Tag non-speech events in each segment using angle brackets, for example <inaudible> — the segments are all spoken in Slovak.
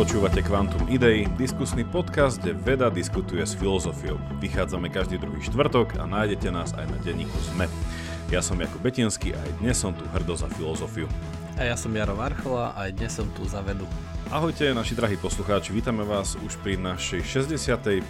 Počúvate Quantum Idei, diskusný podcast, kde veda diskutuje s filozofiou. Vychádzame každý druhý štvrtok a nájdete nás aj na denníku ZME. Ja som Jakub Betinský a aj dnes som tu hrdo za filozofiu. A ja som Jaro Varchola a aj dnes som tu za vedu. Ahojte naši drahí poslucháči, vítame vás už pri našej 65.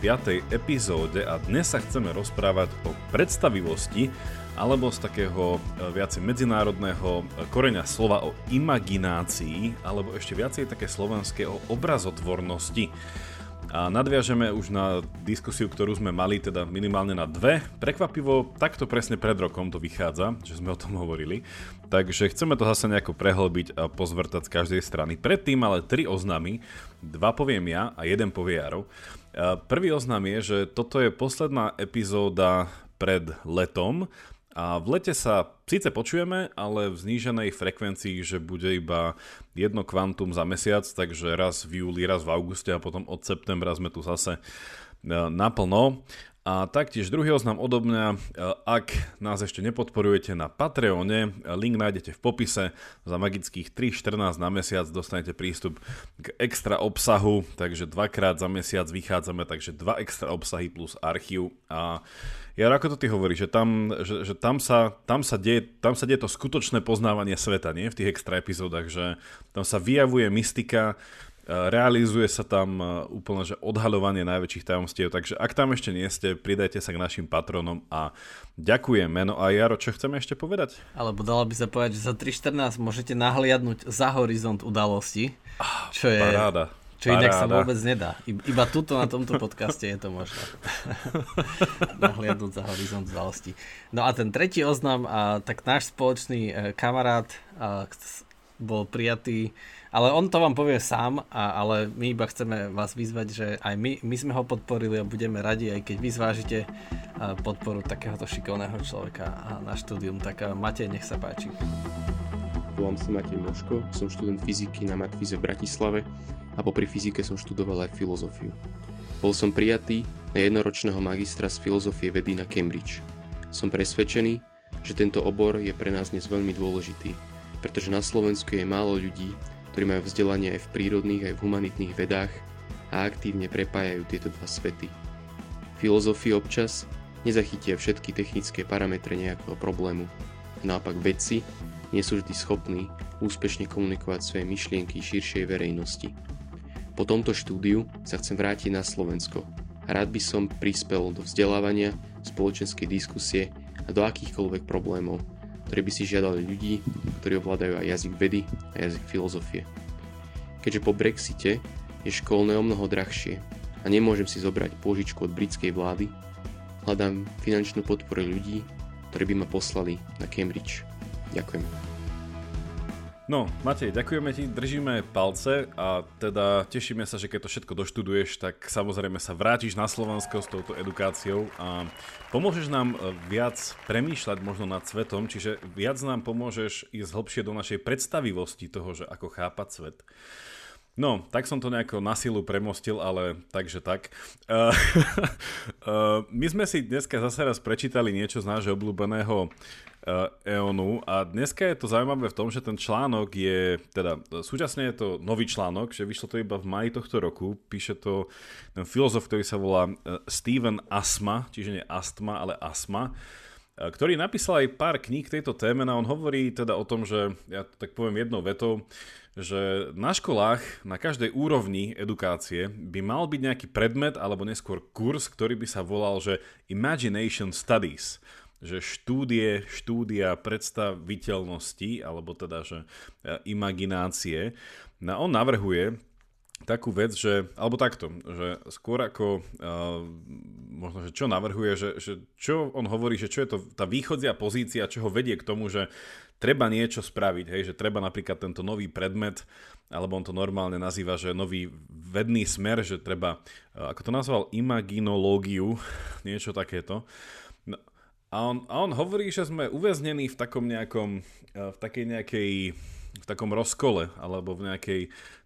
epizóde a dnes sa chceme rozprávať o predstavivosti alebo z takého e, viacej medzinárodného e, koreňa slova o imaginácii, alebo ešte viacej také slovenské o obrazotvornosti. A nadviažeme už na diskusiu, ktorú sme mali, teda minimálne na dve. Prekvapivo, takto presne pred rokom to vychádza, že sme o tom hovorili. Takže chceme to zase nejako prehlbiť a pozvrtať z každej strany. Predtým ale tri oznámy, dva poviem ja a jeden povie Jaro. Prvý oznam je, že toto je posledná epizóda pred letom, a v lete sa síce počujeme, ale v zníženej frekvencii, že bude iba jedno kvantum za mesiac, takže raz v júli, raz v auguste a potom od septembra sme tu zase e, naplno. A taktiež druhý oznam odo mňa, e, ak nás ešte nepodporujete na Patreone, link nájdete v popise, za magických 3.14 na mesiac dostanete prístup k extra obsahu, takže dvakrát za mesiac vychádzame, takže dva extra obsahy plus archív a ja ako to ty hovoríš, že tam, že, že tam, sa, tam, sa deje, tam sa deje to skutočné poznávanie sveta, nie? V tých extra epizódach, že tam sa vyjavuje mystika, e, realizuje sa tam e, úplne že odhaľovanie najväčších tajomstiev, takže ak tam ešte nie ste, pridajte sa k našim patronom a ďakujeme. No a Jaro, čo chceme ešte povedať? Alebo dalo by sa povedať, že za 3.14 môžete nahliadnúť za horizont udalosti, ah, čo je paráda. Čo Paráda. inak sa vôbec nedá. Iba tuto na tomto podcaste je to možné. <laughs> Nahliadnúť za horizont znalostí. No a ten tretí oznam, a, tak náš spoločný e, kamarát a, bol prijatý, ale on to vám povie sám, a, ale my iba chceme vás vyzvať, že aj my, my sme ho podporili a budeme radi, aj keď vy zvážite podporu takéhoto šikovného človeka na štúdium. Tak Matej, nech sa páči. Volám sa Matej Moško, som študent fyziky na Matfize v Bratislave a popri fyzike som študoval aj filozofiu. Bol som prijatý na jednoročného magistra z filozofie vedy na Cambridge. Som presvedčený, že tento obor je pre nás dnes veľmi dôležitý, pretože na Slovensku je málo ľudí, ktorí majú vzdelanie aj v prírodných, aj v humanitných vedách a aktívne prepájajú tieto dva svety. Filozofii občas nezachytia všetky technické parametre nejakého problému. Naopak vedci nie sú vždy schopní úspešne komunikovať svoje myšlienky širšej verejnosti. Po tomto štúdiu sa chcem vrátiť na Slovensko. Rád by som prispel do vzdelávania, spoločenskej diskusie a do akýchkoľvek problémov, ktoré by si žiadali ľudí, ktorí ovládajú aj jazyk vedy a jazyk filozofie. Keďže po Brexite je školné o mnoho drahšie a nemôžem si zobrať pôžičku od britskej vlády, hľadám finančnú podporu ľudí, ktorí by ma poslali na Cambridge. Ďakujem. No, Matej, ďakujeme ti, držíme palce a teda tešíme sa, že keď to všetko doštuduješ, tak samozrejme sa vrátiš na Slovensko s touto edukáciou a pomôžeš nám e, viac premýšľať možno nad svetom, čiže viac nám pomôžeš ísť hlbšie do našej predstavivosti toho, že ako chápať svet. No, tak som to nejako na silu premostil, ale takže tak. Uh, <laughs> uh, my sme si dneska zase raz prečítali niečo z nášho obľúbeného EONu a dneska je to zaujímavé v tom, že ten článok je, teda súčasne je to nový článok, že vyšlo to iba v maji tohto roku, píše to ten filozof, ktorý sa volá e, Steven Asma, čiže nie Astma, ale Asma, ktorý napísal aj pár kníh k tejto téme a on hovorí teda o tom, že, ja tak poviem jednou vetou, že na školách, na každej úrovni edukácie by mal byť nejaký predmet alebo neskôr kurz, ktorý by sa volal, že Imagination Studies že štúdie, štúdia predstaviteľnosti, alebo teda, že e, imaginácie. No on navrhuje takú vec, že, alebo takto, že skôr ako, uh, možno, že čo navrhuje, že, že čo on hovorí, že čo je to tá východzia pozícia, čo ho vedie k tomu, že treba niečo spraviť, hej, že treba napríklad tento nový predmet, alebo on to normálne nazýva, že nový vedný smer, že treba, uh, ako to nazval, imaginológiu, <laughs> niečo takéto. A on, a on hovorí, že sme uväznení v takom nejakom, eh, v takej nejakej, v takom rozkole, alebo v nejakej,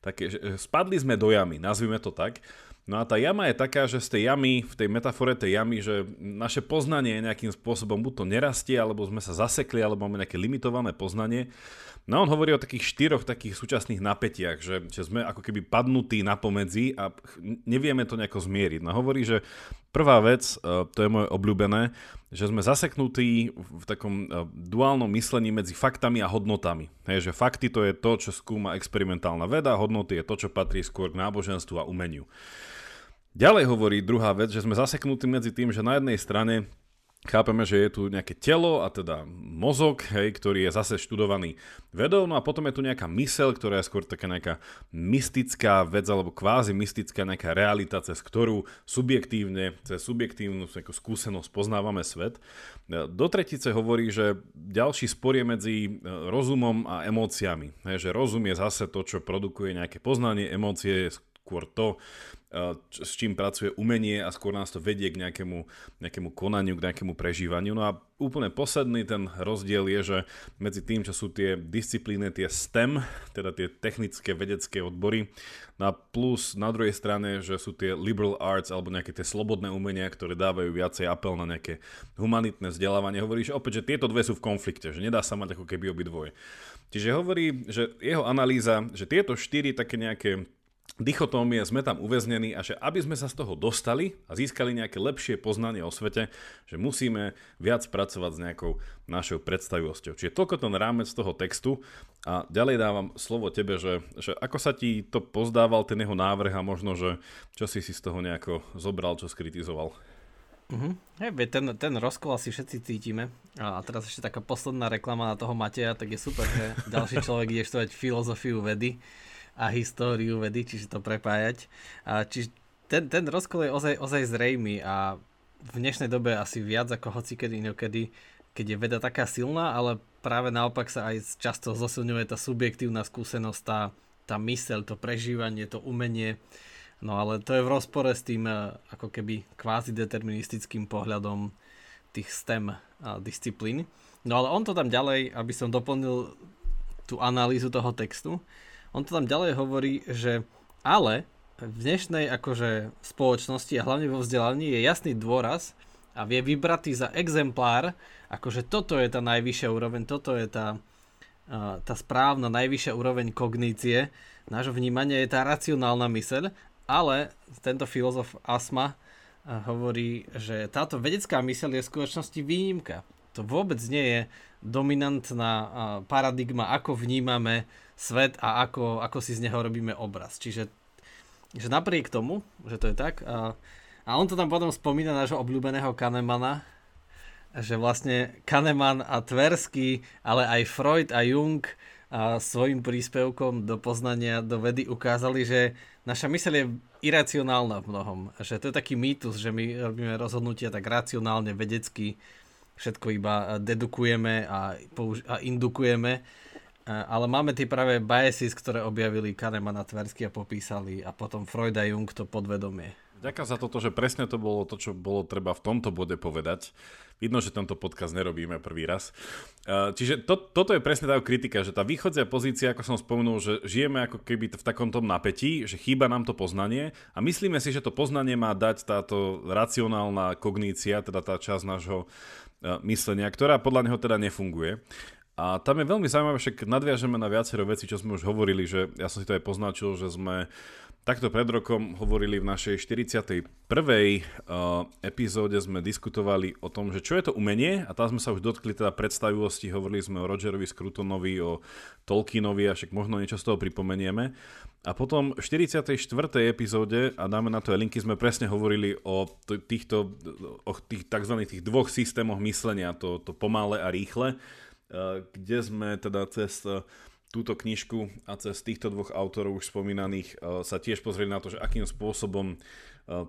také, že spadli sme do jamy, nazvime to tak. No a tá jama je taká, že z tej jamy, v tej metafore tej jamy, že naše poznanie nejakým spôsobom buď to nerastie, alebo sme sa zasekli, alebo máme nejaké limitované poznanie. No on hovorí o takých štyroch takých súčasných napätiach, že, že sme ako keby padnutí na pomedzi a nevieme to nejako zmieriť. No hovorí, že prvá vec, e, to je moje obľúbené, že sme zaseknutí v takom e, duálnom myslení medzi faktami a hodnotami. Hej, že fakty to je to, čo skúma experimentálna veda, hodnoty je to, čo patrí skôr k náboženstvu a umeniu. Ďalej hovorí druhá vec, že sme zaseknutí medzi tým, že na jednej strane chápeme, že je tu nejaké telo a teda mozog, hej, ktorý je zase študovaný vedou, no a potom je tu nejaká mysel, ktorá je skôr taká nejaká mystická vec alebo kvázi mystická nejaká realita, cez ktorú subjektívne, cez subjektívnu skúsenosť poznávame svet. Do tretice hovorí, že ďalší spor je medzi e, rozumom a emóciami. Hej, že rozum je zase to, čo produkuje nejaké poznanie, emócie je skôr to, s čím pracuje umenie a skôr nás to vedie k nejakému, nejakému konaniu, k nejakému prežívaniu. No a úplne posledný ten rozdiel je, že medzi tým, čo sú tie disciplíny, tie STEM, teda tie technické vedecké odbory, no a plus na druhej strane, že sú tie liberal arts alebo nejaké tie slobodné umenia, ktoré dávajú viacej apel na nejaké humanitné vzdelávanie. Hovorí, že opäť, že tieto dve sú v konflikte, že nedá sa mať ako keby obidvoje. Čiže hovorí, že jeho analýza, že tieto štyri také nejaké dichotómie, sme tam uväznení a že aby sme sa z toho dostali a získali nejaké lepšie poznanie o svete, že musíme viac pracovať s nejakou našou predstavivosťou. Čiže toľko ten rámec toho textu a ďalej dávam slovo tebe, že, že ako sa ti to pozdával ten jeho návrh a možno, že čo si si z toho nejako zobral, čo skritizoval. Uh-huh. Hej, ten, ten rozkol asi všetci cítime. A teraz ešte taká posledná reklama na toho Mateja, tak je super, že ďalší človek ide študovať filozofiu vedy a históriu vedy, čiže to prepájať. A čiže ten, ten rozkol je ozaj, ozaj zrejmý a v dnešnej dobe asi viac ako hocikedy inokedy, keď je veda taká silná, ale práve naopak sa aj často zosilňuje tá subjektívna skúsenosť, tá, tá myseľ, to prežívanie, to umenie. No ale to je v rozpore s tým e, ako keby kvázi deterministickým pohľadom tých STEM disciplín. No ale on to tam ďalej, aby som doplnil tú analýzu toho textu, on to tam ďalej hovorí, že ale v dnešnej akože spoločnosti a hlavne vo vzdelaní je jasný dôraz a vie vybratý za exemplár, akože toto je tá najvyššia úroveň, toto je tá, tá správna najvyššia úroveň kognície, nášho vnímania je tá racionálna myseľ, ale tento filozof Asma hovorí, že táto vedecká myseľ je v skutočnosti výnimka. To vôbec nie je dominantná paradigma, ako vnímame svet a ako, ako si z neho robíme obraz. Čiže že napriek tomu, že to je tak, a, a on to tam potom spomína nášho obľúbeného Kahnemana, že vlastne Kahneman a Tversky, ale aj Freud a Jung a svojim príspevkom do poznania, do vedy ukázali, že naša myseľ je iracionálna v mnohom. Že to je taký mýtus, že my robíme rozhodnutia tak racionálne, vedecky, všetko iba dedukujeme a, použ- a indukujeme ale máme tie práve biases, ktoré objavili Kahneman a Tversky a popísali a potom Freud a Jung to podvedomie. Ďakujem za toto, že presne to bolo to, čo bolo treba v tomto bode povedať. Vidno, že tento podcast nerobíme prvý raz. Čiže to, toto je presne tá kritika, že tá východzia pozícia, ako som spomenul, že žijeme ako keby v takomto napätí, že chýba nám to poznanie a myslíme si, že to poznanie má dať táto racionálna kognícia, teda tá časť nášho myslenia, ktorá podľa neho teda nefunguje. A tam je veľmi zaujímavé, však nadviažeme na viacero veci, čo sme už hovorili, že ja som si to aj poznačil, že sme takto pred rokom hovorili v našej 41. Uh, epizóde sme diskutovali o tom, že čo je to umenie a tam sme sa už dotkli teda predstavivosti, hovorili sme o Rogerovi Scrutonovi, o Tolkienovi a však možno niečo z toho pripomenieme. A potom v 44. epizóde, a dáme na to aj linky, sme presne hovorili o týchto, o tých tzv. tých dvoch systémoch myslenia, to, to pomalé a rýchle Eh, kde sme teda cez eh, túto knižku a cez týchto dvoch autorov už spomínaných eh, sa tiež pozreli na to, že akým spôsobom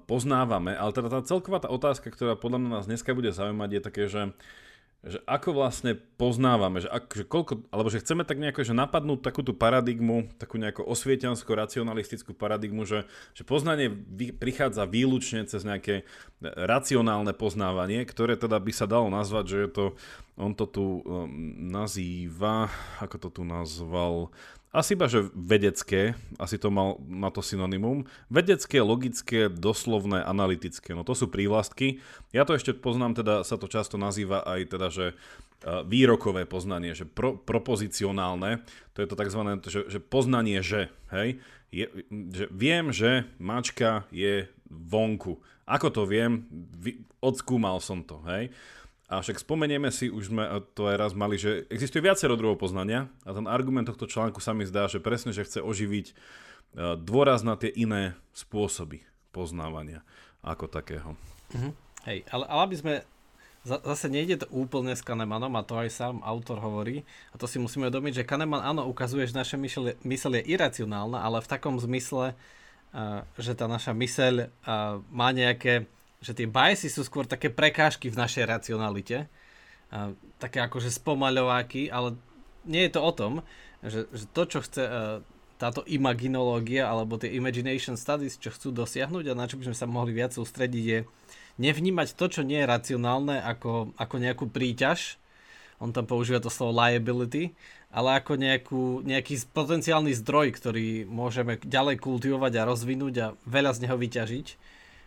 poznávame. Ale teda tá celková tá otázka, ktorá podľa mňa nás dneska bude zaujímať, je také, že že ako vlastne poznávame, že, ak, že koľko, alebo že chceme tak nejako že napadnúť takú tú paradigmu, takú nejakú osvieťansko-racionalistickú paradigmu, že, že poznanie vy, prichádza výlučne cez nejaké racionálne poznávanie, ktoré teda by sa dalo nazvať, že je to, on to tu um, nazýva, ako to tu nazval, Asi iba, že vedecké, asi to mal na to synonymum. Vedecké, logické, doslovné, analytické. No to sú prívlastky. Ja to ešte poznám, teda sa to často nazýva aj teda, že výrokové poznanie, že pro, propozicionálne, to je to tzv. Že, že poznanie, že, hej, je, že viem, že mačka je vonku. Ako to viem? Odskúmal som to, hej. A však spomenieme si, už sme to aj raz mali, že existuje viacero druhov poznania a ten argument tohto článku sa mi zdá, že presne, že chce oživiť e, dôraz na tie iné spôsoby poznávania ako takého. Mm-hmm. Hej, ale, ale aby sme zase nejde to úplne s Kahnemanom a to aj sám autor hovorí a to si musíme uvedomiť, že Kahneman áno ukazuje, že naša myseľ je iracionálna, ale v takom zmysle, uh, že tá naša myseľ uh, má nejaké že tie biasy sú skôr také prekážky v našej racionalite, a, také akože spomaľováky, ale nie je to o tom, že, že to, čo chce a, táto imaginológia alebo tie imagination studies, čo chcú dosiahnuť a na čo by sme sa mohli viac sústrediť je nevnímať to, čo nie je racionálne ako, ako nejakú príťaž, on tam používa to slovo liability, ale ako nejakú, nejaký potenciálny zdroj, ktorý môžeme ďalej kultivovať a rozvinúť a veľa z neho vyťažiť. E,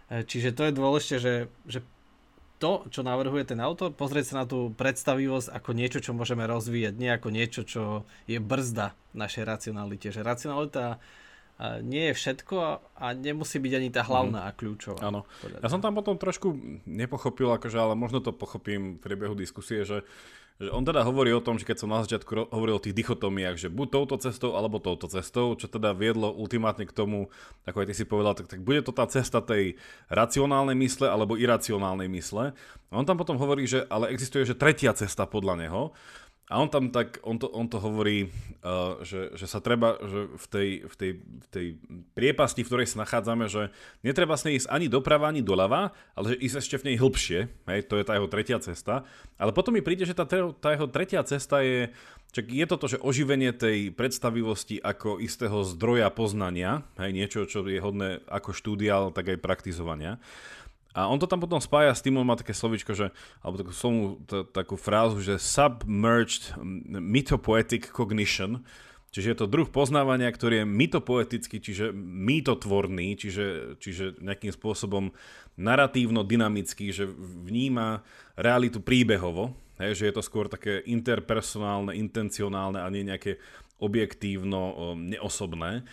čiže to je dôležité, že, že to, čo navrhuje ten autor, pozrieť sa na tú predstavivosť ako niečo, čo môžeme rozvíjať, nie ako niečo, čo je brzda našej racionalite. Že racionalita e, nie je všetko a nemusí byť ani tá hlavná mm. a kľúčová. Áno. Ja som tam potom trošku nepochopil, akože, ale možno to pochopím v priebehu diskusie, že že on teda hovorí o tom, že keď som na začiatku hovoril o tých dichotomiách, že buď touto cestou alebo touto cestou, čo teda viedlo ultimátne k tomu, ako aj ty si povedal, tak, tak bude to tá cesta tej racionálnej mysle alebo iracionálnej mysle. A on tam potom hovorí, že ale existuje, že tretia cesta podľa neho, a on tam tak, on to, on to hovorí, uh, že, že sa treba, že v tej, v, tej, v tej priepasti, v ktorej sa nachádzame, že netreba s nej ísť ani doprava, ani doľava, ale že ísť ešte v nej hĺbšie, hej, to je tá jeho tretia cesta. Ale potom mi príde, že tá, tá jeho tretia cesta je, čak je toto, že oživenie tej predstavivosti ako istého zdroja poznania, hej, niečo, čo je hodné ako štúdia, tak aj praktizovania. A on to tam potom spája s tým, on má také slovičko, že, alebo takú, slovu, t- takú frázu, že submerged mythopoetic cognition, čiže je to druh poznávania, ktorý je mytopoetický, čiže mýtotvorný, čiže, čiže nejakým spôsobom naratívno-dynamický, že vníma realitu príbehovo, hej, že je to skôr také interpersonálne, intencionálne a nie nejaké objektívno neosobné.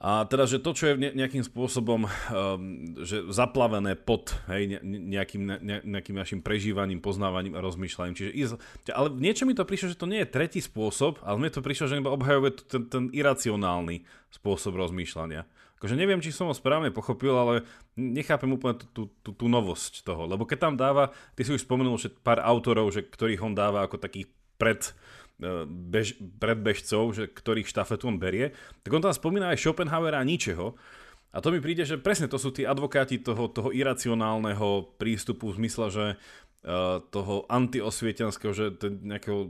A teda, že to, čo je nejakým spôsobom um, že zaplavené pod hej, nejakým, ne, nejakým našim prežívaním, poznávaním a rozmýšľaním. Čiže, ale niečo mi to prišlo, že to nie je tretí spôsob, ale mne to prišlo, že iba obhajuje ten, ten iracionálny spôsob rozmýšľania. Akože neviem, či som ho správne pochopil, ale nechápem úplne tú, tú, tú, tú novosť toho. Lebo keď tam dáva, ty si už spomenul, že pár autorov, že, ktorých on dáva ako takých pred bež, predbežcov, že ktorých štafetu on berie, tak on tam spomína aj Schopenhauera a ničeho. A to mi príde, že presne to sú tí advokáti toho, toho iracionálneho prístupu v zmysle, že uh, toho antiosvietenského, že nejakého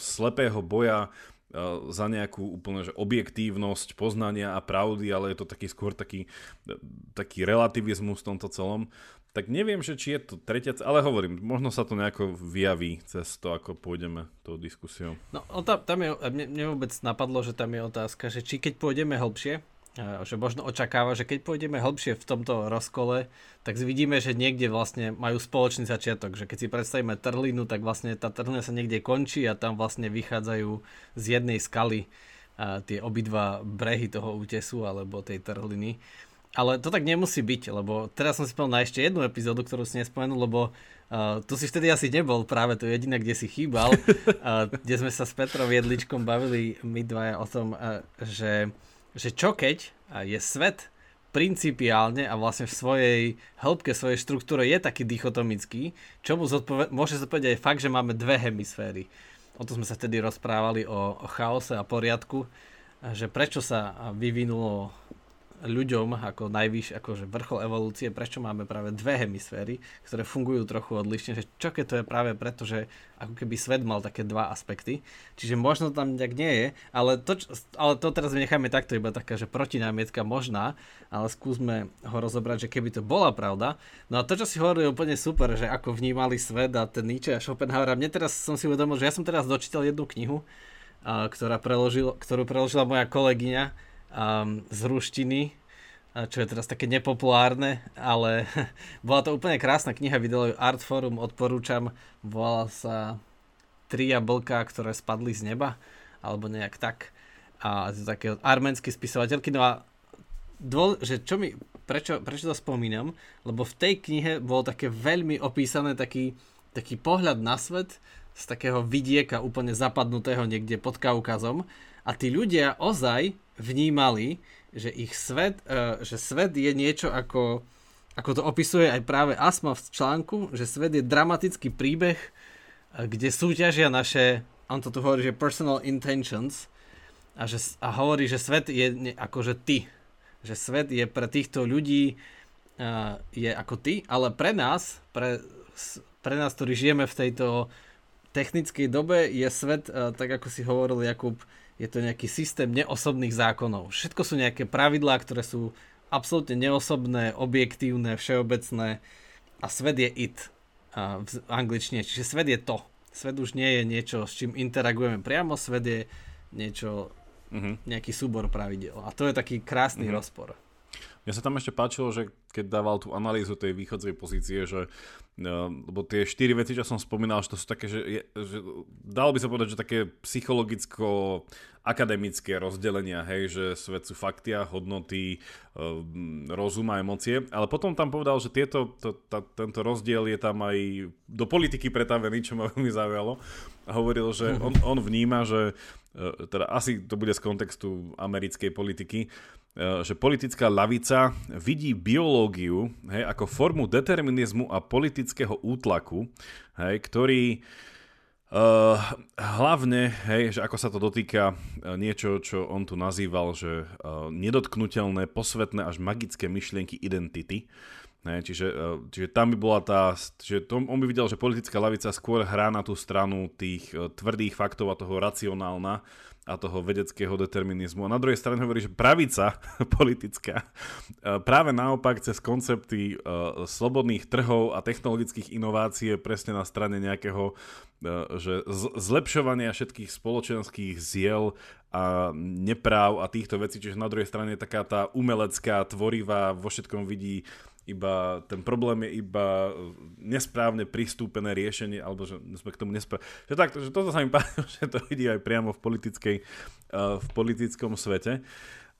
slepého boja uh, za nejakú úplne že objektívnosť poznania a pravdy, ale je to taký skôr taký, taký relativizmus v tomto celom. Tak neviem, že či je to tretia, ale hovorím, možno sa to nejako vyjaví cez to, ako pôjdeme tou diskusiou. No, tam, tam je, mne, mne vôbec napadlo, že tam je otázka, že či keď pôjdeme hĺbšie, že možno očakáva, že keď pôjdeme hĺbšie v tomto rozkole, tak vidíme, že niekde vlastne majú spoločný začiatok, že keď si predstavíme trhlinu, tak vlastne tá trhlina sa niekde končí a tam vlastne vychádzajú z jednej skaly tie obidva brehy toho útesu alebo tej trhliny. Ale to tak nemusí byť, lebo teraz som si spomenul na ešte jednu epizódu, ktorú si nespomenul, lebo uh, tu si vtedy asi nebol práve to jediné, kde si chýbal, uh, kde sme sa s Petrom Jedličkom bavili my dvaja o tom, uh, že, že čo keď je svet principiálne a vlastne v svojej hĺbke, svojej štruktúre je taký dichotomický, čo mu zodpoved- môže zodpovedať aj fakt, že máme dve hemisféry. O tom sme sa vtedy rozprávali o, o chaose a poriadku, že prečo sa vyvinulo ľuďom ako najvyšší, akože vrchol evolúcie, prečo máme práve dve hemisféry, ktoré fungujú trochu odlišne, že čo keď to je práve preto, že ako keby svet mal také dva aspekty, čiže možno tam nejak nie je, ale to, ale to teraz necháme takto iba taká, že protinámietka možná, ale skúsme ho rozobrať, že keby to bola pravda. No a to, čo si hovoril, je úplne super, že ako vnímali svet a ten Nietzsche a Schopenhauer. A mne teraz som si uvedomil, že ja som teraz dočítal jednu knihu, ktorá preložil, ktorú preložila moja kolegyňa um, z ruštiny, čo je teraz také nepopulárne, ale <laughs> bola to úplne krásna kniha, vydalo ju Artforum, odporúčam, volala sa Tri jablka, ktoré spadli z neba, alebo nejak tak. A to také arménsky spisovateľky. No a dôl, že čo mi, prečo, prečo to spomínam? Lebo v tej knihe bolo také veľmi opísané taký, taký pohľad na svet z takého vidieka úplne zapadnutého niekde pod Kaukazom a tí ľudia ozaj vnímali, že ich svet, uh, že svet je niečo ako, ako to opisuje aj práve Asma v článku, že svet je dramatický príbeh, uh, kde súťažia naše, on to tu hovorí, že personal intentions a, že, a hovorí, že svet je akože ty, že svet je pre týchto ľudí uh, je ako ty, ale pre nás, pre, pre nás, ktorí žijeme v tejto technickej dobe, je svet, tak ako si hovoril Jakub, je to nejaký systém neosobných zákonov. Všetko sú nejaké pravidlá, ktoré sú absolútne neosobné, objektívne, všeobecné a svet je it a v angličtine. Čiže svet je to. Svet už nie je niečo, s čím interagujeme priamo, svet je niečo, uh-huh. nejaký súbor pravidel. A to je taký krásny uh-huh. rozpor. Mne sa tam ešte páčilo, že keď dával tú analýzu tej východzej pozície, že Ehm, lebo tie štyri veci, čo som spomínal, že to sú také, že, je, že dalo by sa povedať, že také psychologicko akademické rozdelenia, hej, že svet sú faktia, hodnoty, ehm, rozum a emócie, ale potom tam povedal, že tieto, to, ta, tento rozdiel je tam aj do politiky pretavený, čo ma veľmi zaujalo. A hovoril, že <laughs> on, on vníma, že e, teda asi to bude z kontextu americkej politiky, že politická lavica vidí biológiu hej, ako formu determinizmu a politického útlaku, hej, ktorý uh, hlavne, hej, že ako sa to dotýka uh, niečo, čo on tu nazýval, že uh, nedotknutelné, posvetné až magické myšlienky identity. Ne, čiže, čiže tam by bola tá, že to, on by videl, že politická lavica skôr hrá na tú stranu tých tvrdých faktov a toho racionálna, a toho vedeckého determinizmu. A na druhej strane hovorí, že pravica <laughs> politická e, práve naopak cez koncepty uh, slobodných trhov a technologických inovácií je presne na strane nejakého uh, že zlepšovania všetkých spoločenských ziel a nepráv a týchto vecí, čiže na druhej strane taká tá umelecká, tvorivá, vo všetkom vidí iba ten problém je iba nesprávne pristúpené riešenie, alebo že sme k tomu nesprávne. Že tak, že toto sa mi <laughs> páči, že to vidí aj priamo v, politickej, uh, v politickom svete.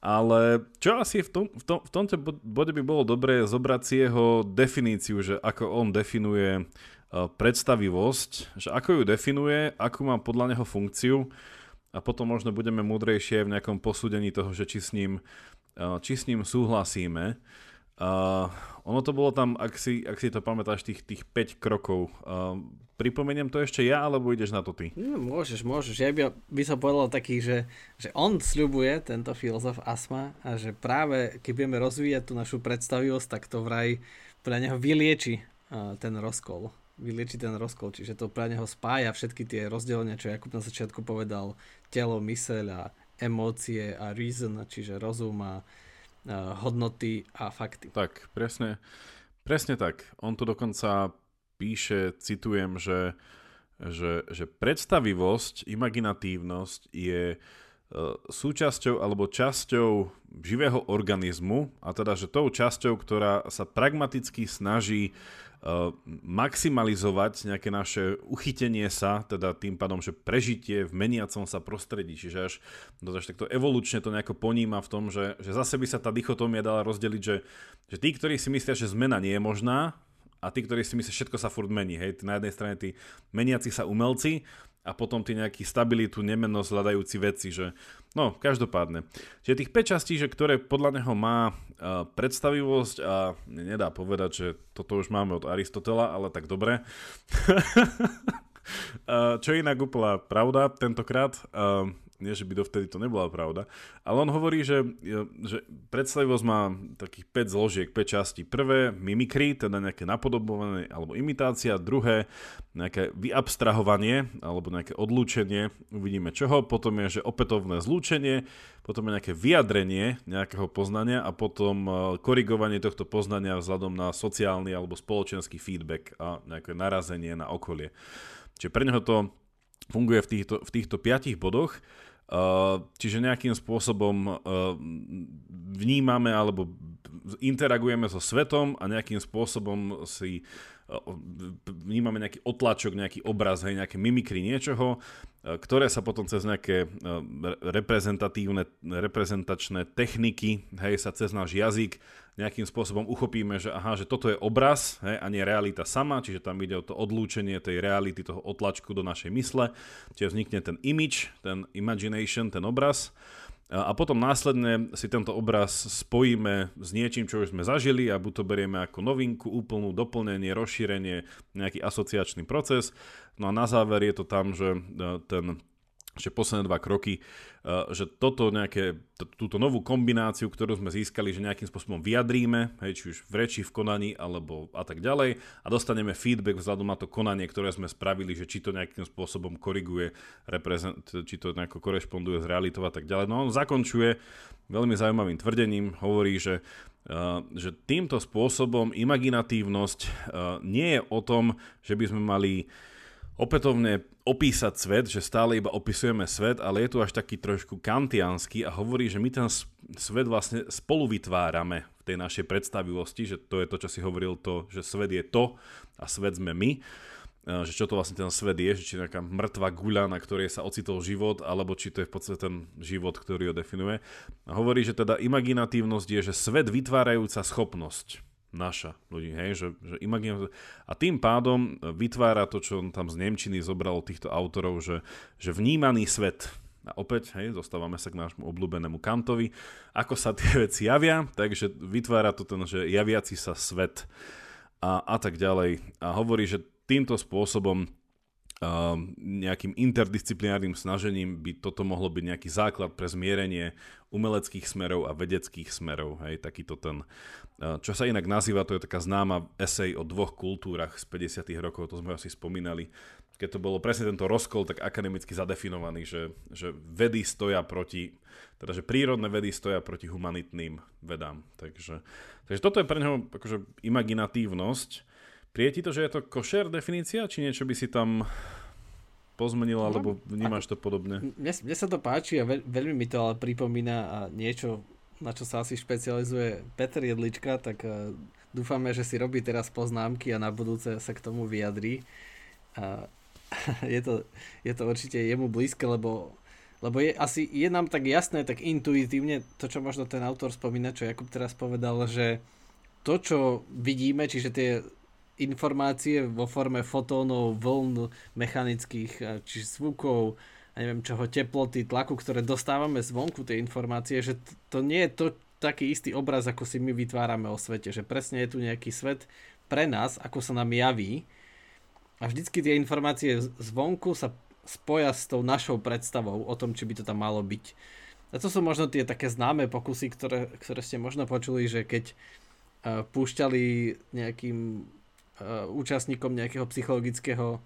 Ale čo asi v, tom, v, tom, v tomto bode by bolo dobré zobrať si jeho definíciu, že ako on definuje uh, predstavivosť, že ako ju definuje, akú má podľa neho funkciu a potom možno budeme múdrejšie v nejakom posúdení toho, že či s ním, či s ním súhlasíme. Uh, ono to bolo tam, ak si, ak si to pamätáš, tých, tých 5 krokov. Uh, pripomeniem to ešte ja, alebo ideš na to ty? No, môžeš, môžeš. Ja by, by som povedal taký, že, že on sľubuje, tento filozof Asma, a že práve keď budeme rozvíjať tú našu predstavivosť, tak to vraj pre neho vylieči uh, ten rozkol. Vylieči ten rozkol, čiže to pre neho spája všetky tie rozdelenia, čo Jakub na začiatku povedal, telo, myseľ a emócie a reason, čiže rozum a hodnoty a fakty. Tak, presne, presne tak. On tu dokonca píše, citujem, že, že, že predstavivosť, imaginatívnosť je eh, súčasťou alebo časťou živého organizmu a teda, že tou časťou, ktorá sa pragmaticky snaží maximalizovať nejaké naše uchytenie sa, teda tým pádom, že prežitie v meniacom sa prostredí. Čiže až, no, až takto evolučne to nejako poníma v tom, že, že zase by sa tá dichotómia dala rozdeliť, že, že tí, ktorí si myslia, že zmena nie je možná, a tí, ktorí si myslia, že všetko sa furt mení. Hej, na jednej strane tí meniaci sa umelci a potom tí nejaký stabilitu, nemennosť hľadajúci veci, že no, každopádne. Čiže tých 5 častí, že ktoré podľa neho má predstavivosť a nedá povedať, že toto už máme od Aristotela, ale tak dobre. <laughs> uh, čo inak úplná pravda tentokrát. Nie, že by dovtedy to nebola pravda, ale on hovorí, že, že predstavivosť má takých 5 zložiek, 5 častí. Prvé, mimikry, teda nejaké napodobovanie alebo imitácia. Druhé, nejaké vyabstrahovanie alebo nejaké odlúčenie, uvidíme čoho. Potom je, že opätovné zlúčenie, potom je nejaké vyjadrenie nejakého poznania a potom e, korigovanie tohto poznania vzhľadom na sociálny alebo spoločenský feedback a nejaké narazenie na okolie. Čiže pre neho to funguje v týchto, v týchto piatich bodoch. Uh, čiže nejakým spôsobom uh, vnímame alebo interagujeme so svetom a nejakým spôsobom si vnímame nejaký otlačok, nejaký obraz, hej, nejaké mimikry niečoho, e, ktoré sa potom cez nejaké e, reprezentatívne, reprezentačné techniky, hej, sa cez náš jazyk nejakým spôsobom uchopíme, že aha, že toto je obraz hej, a nie realita sama, čiže tam ide o to odlúčenie tej reality, toho otlačku do našej mysle, čiže vznikne ten image, ten imagination, ten obraz a potom následne si tento obraz spojíme s niečím, čo už sme zažili a buď to berieme ako novinku, úplnú doplnenie, rozšírenie, nejaký asociačný proces. No a na záver je to tam, že e, ten že posledné dva kroky, eh, že toto nejaké, túto novú kombináciu, ktorú sme získali, že nejakým spôsobom vyjadríme, hej, či už v reči, v konaní, alebo a tak ďalej a dostaneme feedback vzhľadom na to konanie, ktoré sme spravili, že či to nejakým spôsobom koriguje, či to nejako korešponduje s realitou a tak ďalej. No on zakončuje veľmi zaujímavým tvrdením, hovorí, že Uh, že týmto spôsobom imaginatívnosť uh, nie je o tom, že by sme mali opätovne opísať svet, že stále iba opisujeme svet, ale je tu až taký trošku kantiánsky a hovorí, že my ten svet vlastne spolu vytvárame v tej našej predstavivosti, že to je to, čo si hovoril, to, že svet je to a svet sme my že čo to vlastne ten svet je, že či nejaká mŕtva guľa, na ktorej sa ocitol život, alebo či to je v podstate ten život, ktorý ho definuje. A hovorí, že teda imaginatívnosť je, že svet vytvárajúca schopnosť naša ľudí, hej, že, že imagine, a tým pádom vytvára to, čo on tam z Nemčiny zobral týchto autorov, že, že vnímaný svet, a opäť, hej, zostávame sa k nášmu obľúbenému Kantovi, ako sa tie veci javia, takže vytvára to ten, že javiaci sa svet a, a tak ďalej. A hovorí, že týmto spôsobom nejakým interdisciplinárnym snažením by toto mohlo byť nejaký základ pre zmierenie umeleckých smerov a vedeckých smerov. Hej, takýto ten, eh, čo sa inak nazýva, to je taká známa esej o dvoch kultúrach z 50. rokov, to sme asi spomínali. Keď to bolo presne tento rozkol, tak akademicky zadefinovaný, že, že vedy stoja proti, teda že prírodné vedy stoja proti humanitným vedám. Takže, takže toto je pre neho akože imaginatívnosť, Prie ti to, že je to košer definícia, či niečo by si tam pozmenil, no, alebo vnímaš to podobne? Mne, mne sa to páči a veľ, veľmi mi to ale pripomína a niečo, na čo sa asi špecializuje Peter Jedlička, tak uh, dúfame, že si robí teraz poznámky a na budúce sa k tomu vyjadrí. A <laughs> je, to, je to určite jemu blízke, lebo lebo je asi je nám tak jasné, tak intuitívne to, čo možno ten autor spomína, čo Jakub teraz povedal, že to, čo vidíme, čiže tie informácie vo forme fotónov, vln mechanických, eh, či zvukov, a neviem čoho, teploty, tlaku, ktoré dostávame zvonku tie informácie, že to nie je to taký istý obraz, ako si my vytvárame o svete, že presne je tu nejaký svet pre nás, ako sa nám javí a vždycky tie informácie zvonku sa spoja s tou našou predstavou o tom, či by to tam malo byť. A to sú možno tie také známe pokusy, ktoré, ktoré ste možno počuli, že keď uh, púšťali nejakým účastníkom nejakého psychologického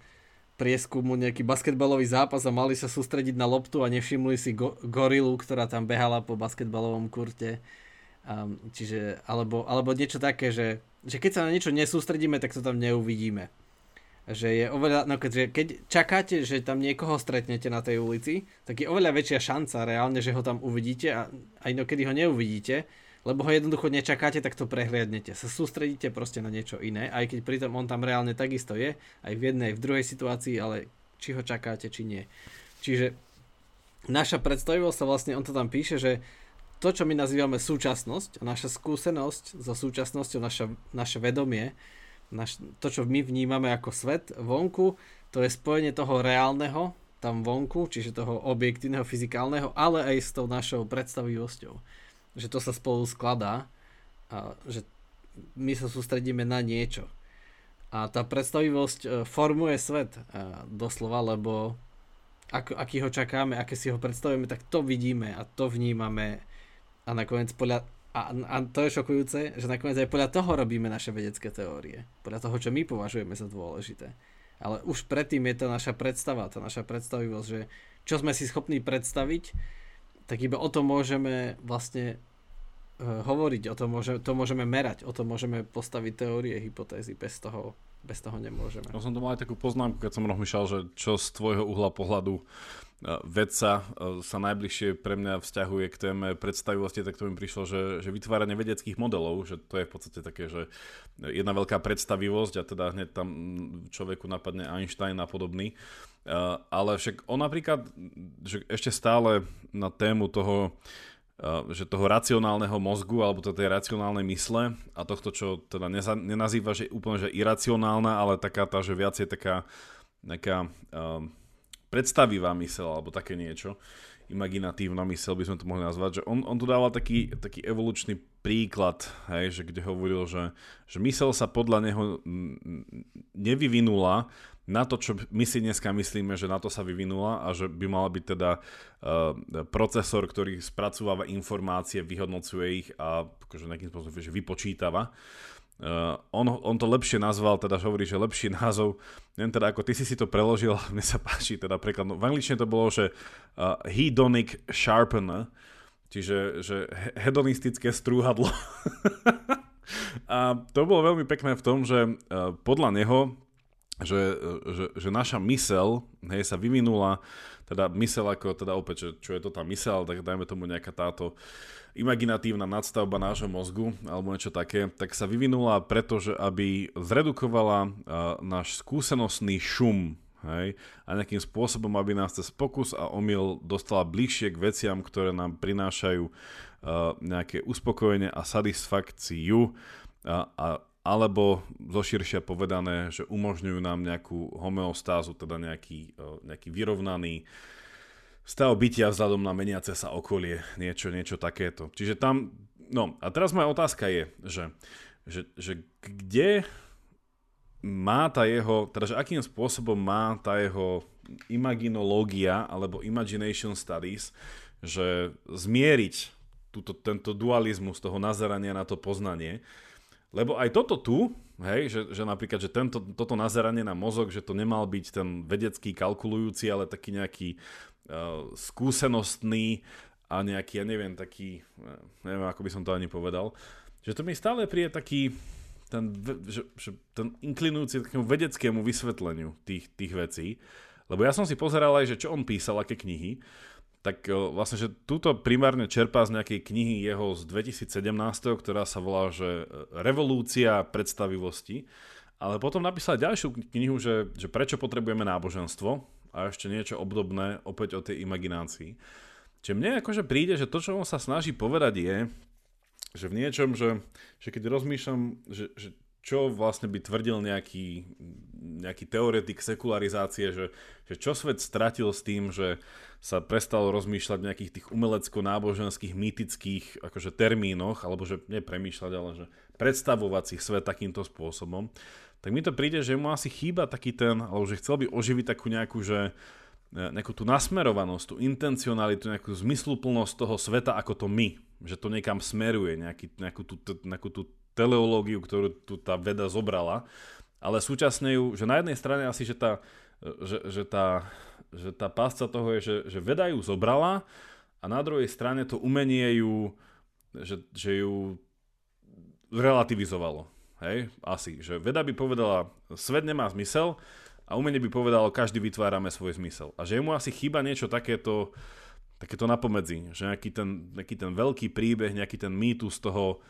prieskumu nejaký basketbalový zápas a mali sa sústrediť na loptu a nevšimli si go- gorilu, ktorá tam behala po basketbalovom kurte. Um, čiže, alebo, alebo niečo také, že, že keď sa na niečo nesústredíme, tak to tam neuvidíme. Že je oveľa, no keďže, keď čakáte, že tam niekoho stretnete na tej ulici, tak je oveľa väčšia šanca reálne, že ho tam uvidíte a aj inokedy ho neuvidíte, lebo ho jednoducho nečakáte, tak to prehliadnete. Sa sústredíte proste na niečo iné, aj keď pritom on tam reálne takisto je, aj v jednej, aj v druhej situácii, ale či ho čakáte, či nie. Čiže naša predstavivosť sa vlastne, on to tam píše, že to, čo my nazývame súčasnosť, naša skúsenosť so súčasnosťou, naša, naše vedomie, naš, to, čo my vnímame ako svet vonku, to je spojenie toho reálneho tam vonku, čiže toho objektívneho, fyzikálneho, ale aj s tou našou predstavivosťou že to sa spolu skladá a že my sa sústredíme na niečo. A tá predstavivosť e, formuje svet e, doslova, lebo ak, aký ho čakáme, aké si ho predstavujeme, tak to vidíme a to vnímame a nakoniec podľa a, a to je šokujúce, že nakoniec aj podľa toho robíme naše vedecké teórie. Podľa toho, čo my považujeme za dôležité. Ale už predtým je to naša predstava, tá naša predstavivosť, že čo sme si schopní predstaviť, tak iba o tom môžeme vlastne uh, hovoriť, o tom môže, to môžeme merať, o tom môžeme postaviť teórie, hypotézy, bez toho bez toho nemôžeme. Ja som to mal aj takú poznámku, keď som rozmýšľal, že čo z tvojho uhla pohľadu vedca sa najbližšie pre mňa vzťahuje k téme predstavivosti, tak to mi prišlo, že, že vytváranie vedeckých modelov, že to je v podstate také, že jedna veľká predstavivosť a teda hneď tam človeku napadne Einstein a podobný. Ale však on napríklad, že ešte stále na tému toho, že toho racionálneho mozgu alebo to tej racionálnej mysle a tohto, čo teda neza, nenazýva, že úplne že iracionálna, ale taká tá, že viac je taká nejaká uh, predstavivá mysel alebo také niečo, imaginatívna mysel by sme to mohli nazvať, že on, on tu dával taký, taký evolučný príklad, hej, že kde hovoril, že, že mysel sa podľa neho nevyvinula na to, čo my si dneska myslíme, že na to sa vyvinula a že by mal byť teda uh, procesor, ktorý spracováva informácie, vyhodnocuje ich a akože nejakým spôsobom že vypočítava. Uh, on, on to lepšie nazval, teda hovorí, že lepší názov, neviem teda ako ty si si to preložil, mne sa páči teda preklad, no, v angličtine to bolo, že uh, hedonic sharpener, čiže že hedonistické strúhadlo. <laughs> a to bolo veľmi pekné v tom, že uh, podľa neho, že, že, že naša mysel hej, sa vyvinula, teda mysel ako, teda opäť, že, čo je to tá mysel, tak dajme tomu nejaká táto imaginatívna nadstavba nášho mozgu alebo niečo také, tak sa vyvinula preto, že aby zredukovala uh, náš skúsenostný šum hej, a nejakým spôsobom, aby nás cez pokus a omyl dostala bližšie k veciam, ktoré nám prinášajú uh, nejaké uspokojenie a satisfakciu a, a alebo zoširšia povedané, že umožňujú nám nejakú homeostázu, teda nejaký, nejaký vyrovnaný stav bytia vzhľadom na meniace sa okolie, niečo, niečo takéto. Čiže tam, no a teraz moja otázka je, že, že, že kde má tá jeho, teda že akým spôsobom má tá jeho imaginológia alebo imagination studies, že zmieriť túto, tento dualizmus toho nazerania na to poznanie, lebo aj toto tu, hej, že, že napríklad, že tento, toto nazeranie na mozog, že to nemal byť ten vedecký kalkulujúci, ale taký nejaký uh, skúsenostný a nejaký, ja neviem, taký, eh, neviem, ako by som to ani povedal, že to mi stále príde taký, ten, že, že ten inklinujúci takému vedeckému vysvetleniu tých, tých vecí, lebo ja som si pozeral aj, že čo on písal, aké knihy, tak uh, vlastne, že túto primárne čerpá z nejakej knihy jeho z 2017, ktorá sa volá, že Revolúcia predstavivosti, ale potom napísal ďalšiu knihu, že, že prečo potrebujeme náboženstvo, a ešte niečo obdobné opäť o tej imaginácii. Čiže mne akože príde, že to, čo on sa snaží povedať je, že v niečom, že, že keď rozmýšľam, že, že čo vlastne by tvrdil nejaký, nejaký teoretik sekularizácie, že, že čo svet stratil s tým, že sa prestalo rozmýšľať v nejakých tých umelecko-náboženských, mýtických akože termínoch, alebo že nepremýšľať, ale že predstavovať si svet takýmto spôsobom. Tak mi to príde, že mu asi chýba taký ten, alebo že chcel by oživiť takú nejakú, že e, nejakú tú nasmerovanosť, tú intencionalitu, nejakú zmysluplnosť toho sveta ako to my, že to niekam smeruje, nejaký, nejakú, tú, nejakú tú teleológiu, ktorú tu tá veda zobrala, ale súčasne ju, že na jednej strane asi, že tá, že, že tá, že tá pásca toho je, že, že veda ju zobrala a na druhej strane to umenie ju, že, že ju relativizovalo. Hej, asi. Že veda by povedala, svet nemá zmysel a umenie by povedalo, každý vytvárame svoj zmysel. A že mu asi chýba niečo takéto, takéto napomedzi. Že nejaký ten, nejaký ten veľký príbeh, nejaký ten mýtus toho,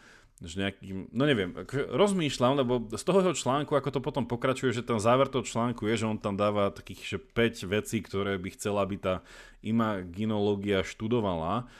že nejaký, no neviem, rozmýšľam, lebo z toho článku, ako to potom pokračuje, že ten záver toho článku je, že on tam dáva takých že 5 vecí, ktoré by chcela, aby tá imaginológia študovala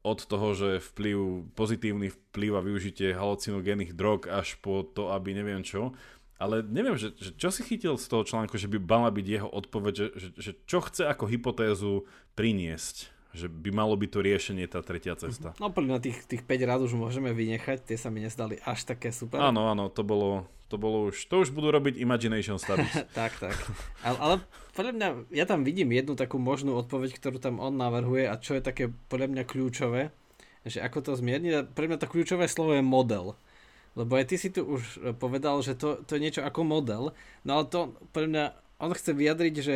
od toho, že vplyv, pozitívny vplyv a využitie halucinogénnych drog až po to, aby neviem čo. Ale neviem, že, že čo si chytil z toho článku, že by mala byť jeho odpoveď, že, že, že čo chce ako hypotézu priniesť že by malo byť to riešenie tá tretia cesta. No na tých, tých 5 rád už môžeme vynechať, tie sa mi nezdali až také super. Áno, áno, to bolo, to bolo už, to už budú robiť imagination studies. <laughs> tak, tak. Ale, ale podľa mňa, ja tam vidím jednu takú možnú odpoveď, ktorú tam on navrhuje a čo je také podľa mňa kľúčové, že ako to zmierniť. Pre mňa to kľúčové slovo je model. Lebo aj ty si tu už povedal, že to, to je niečo ako model, no ale to pre mňa, on chce vyjadriť, že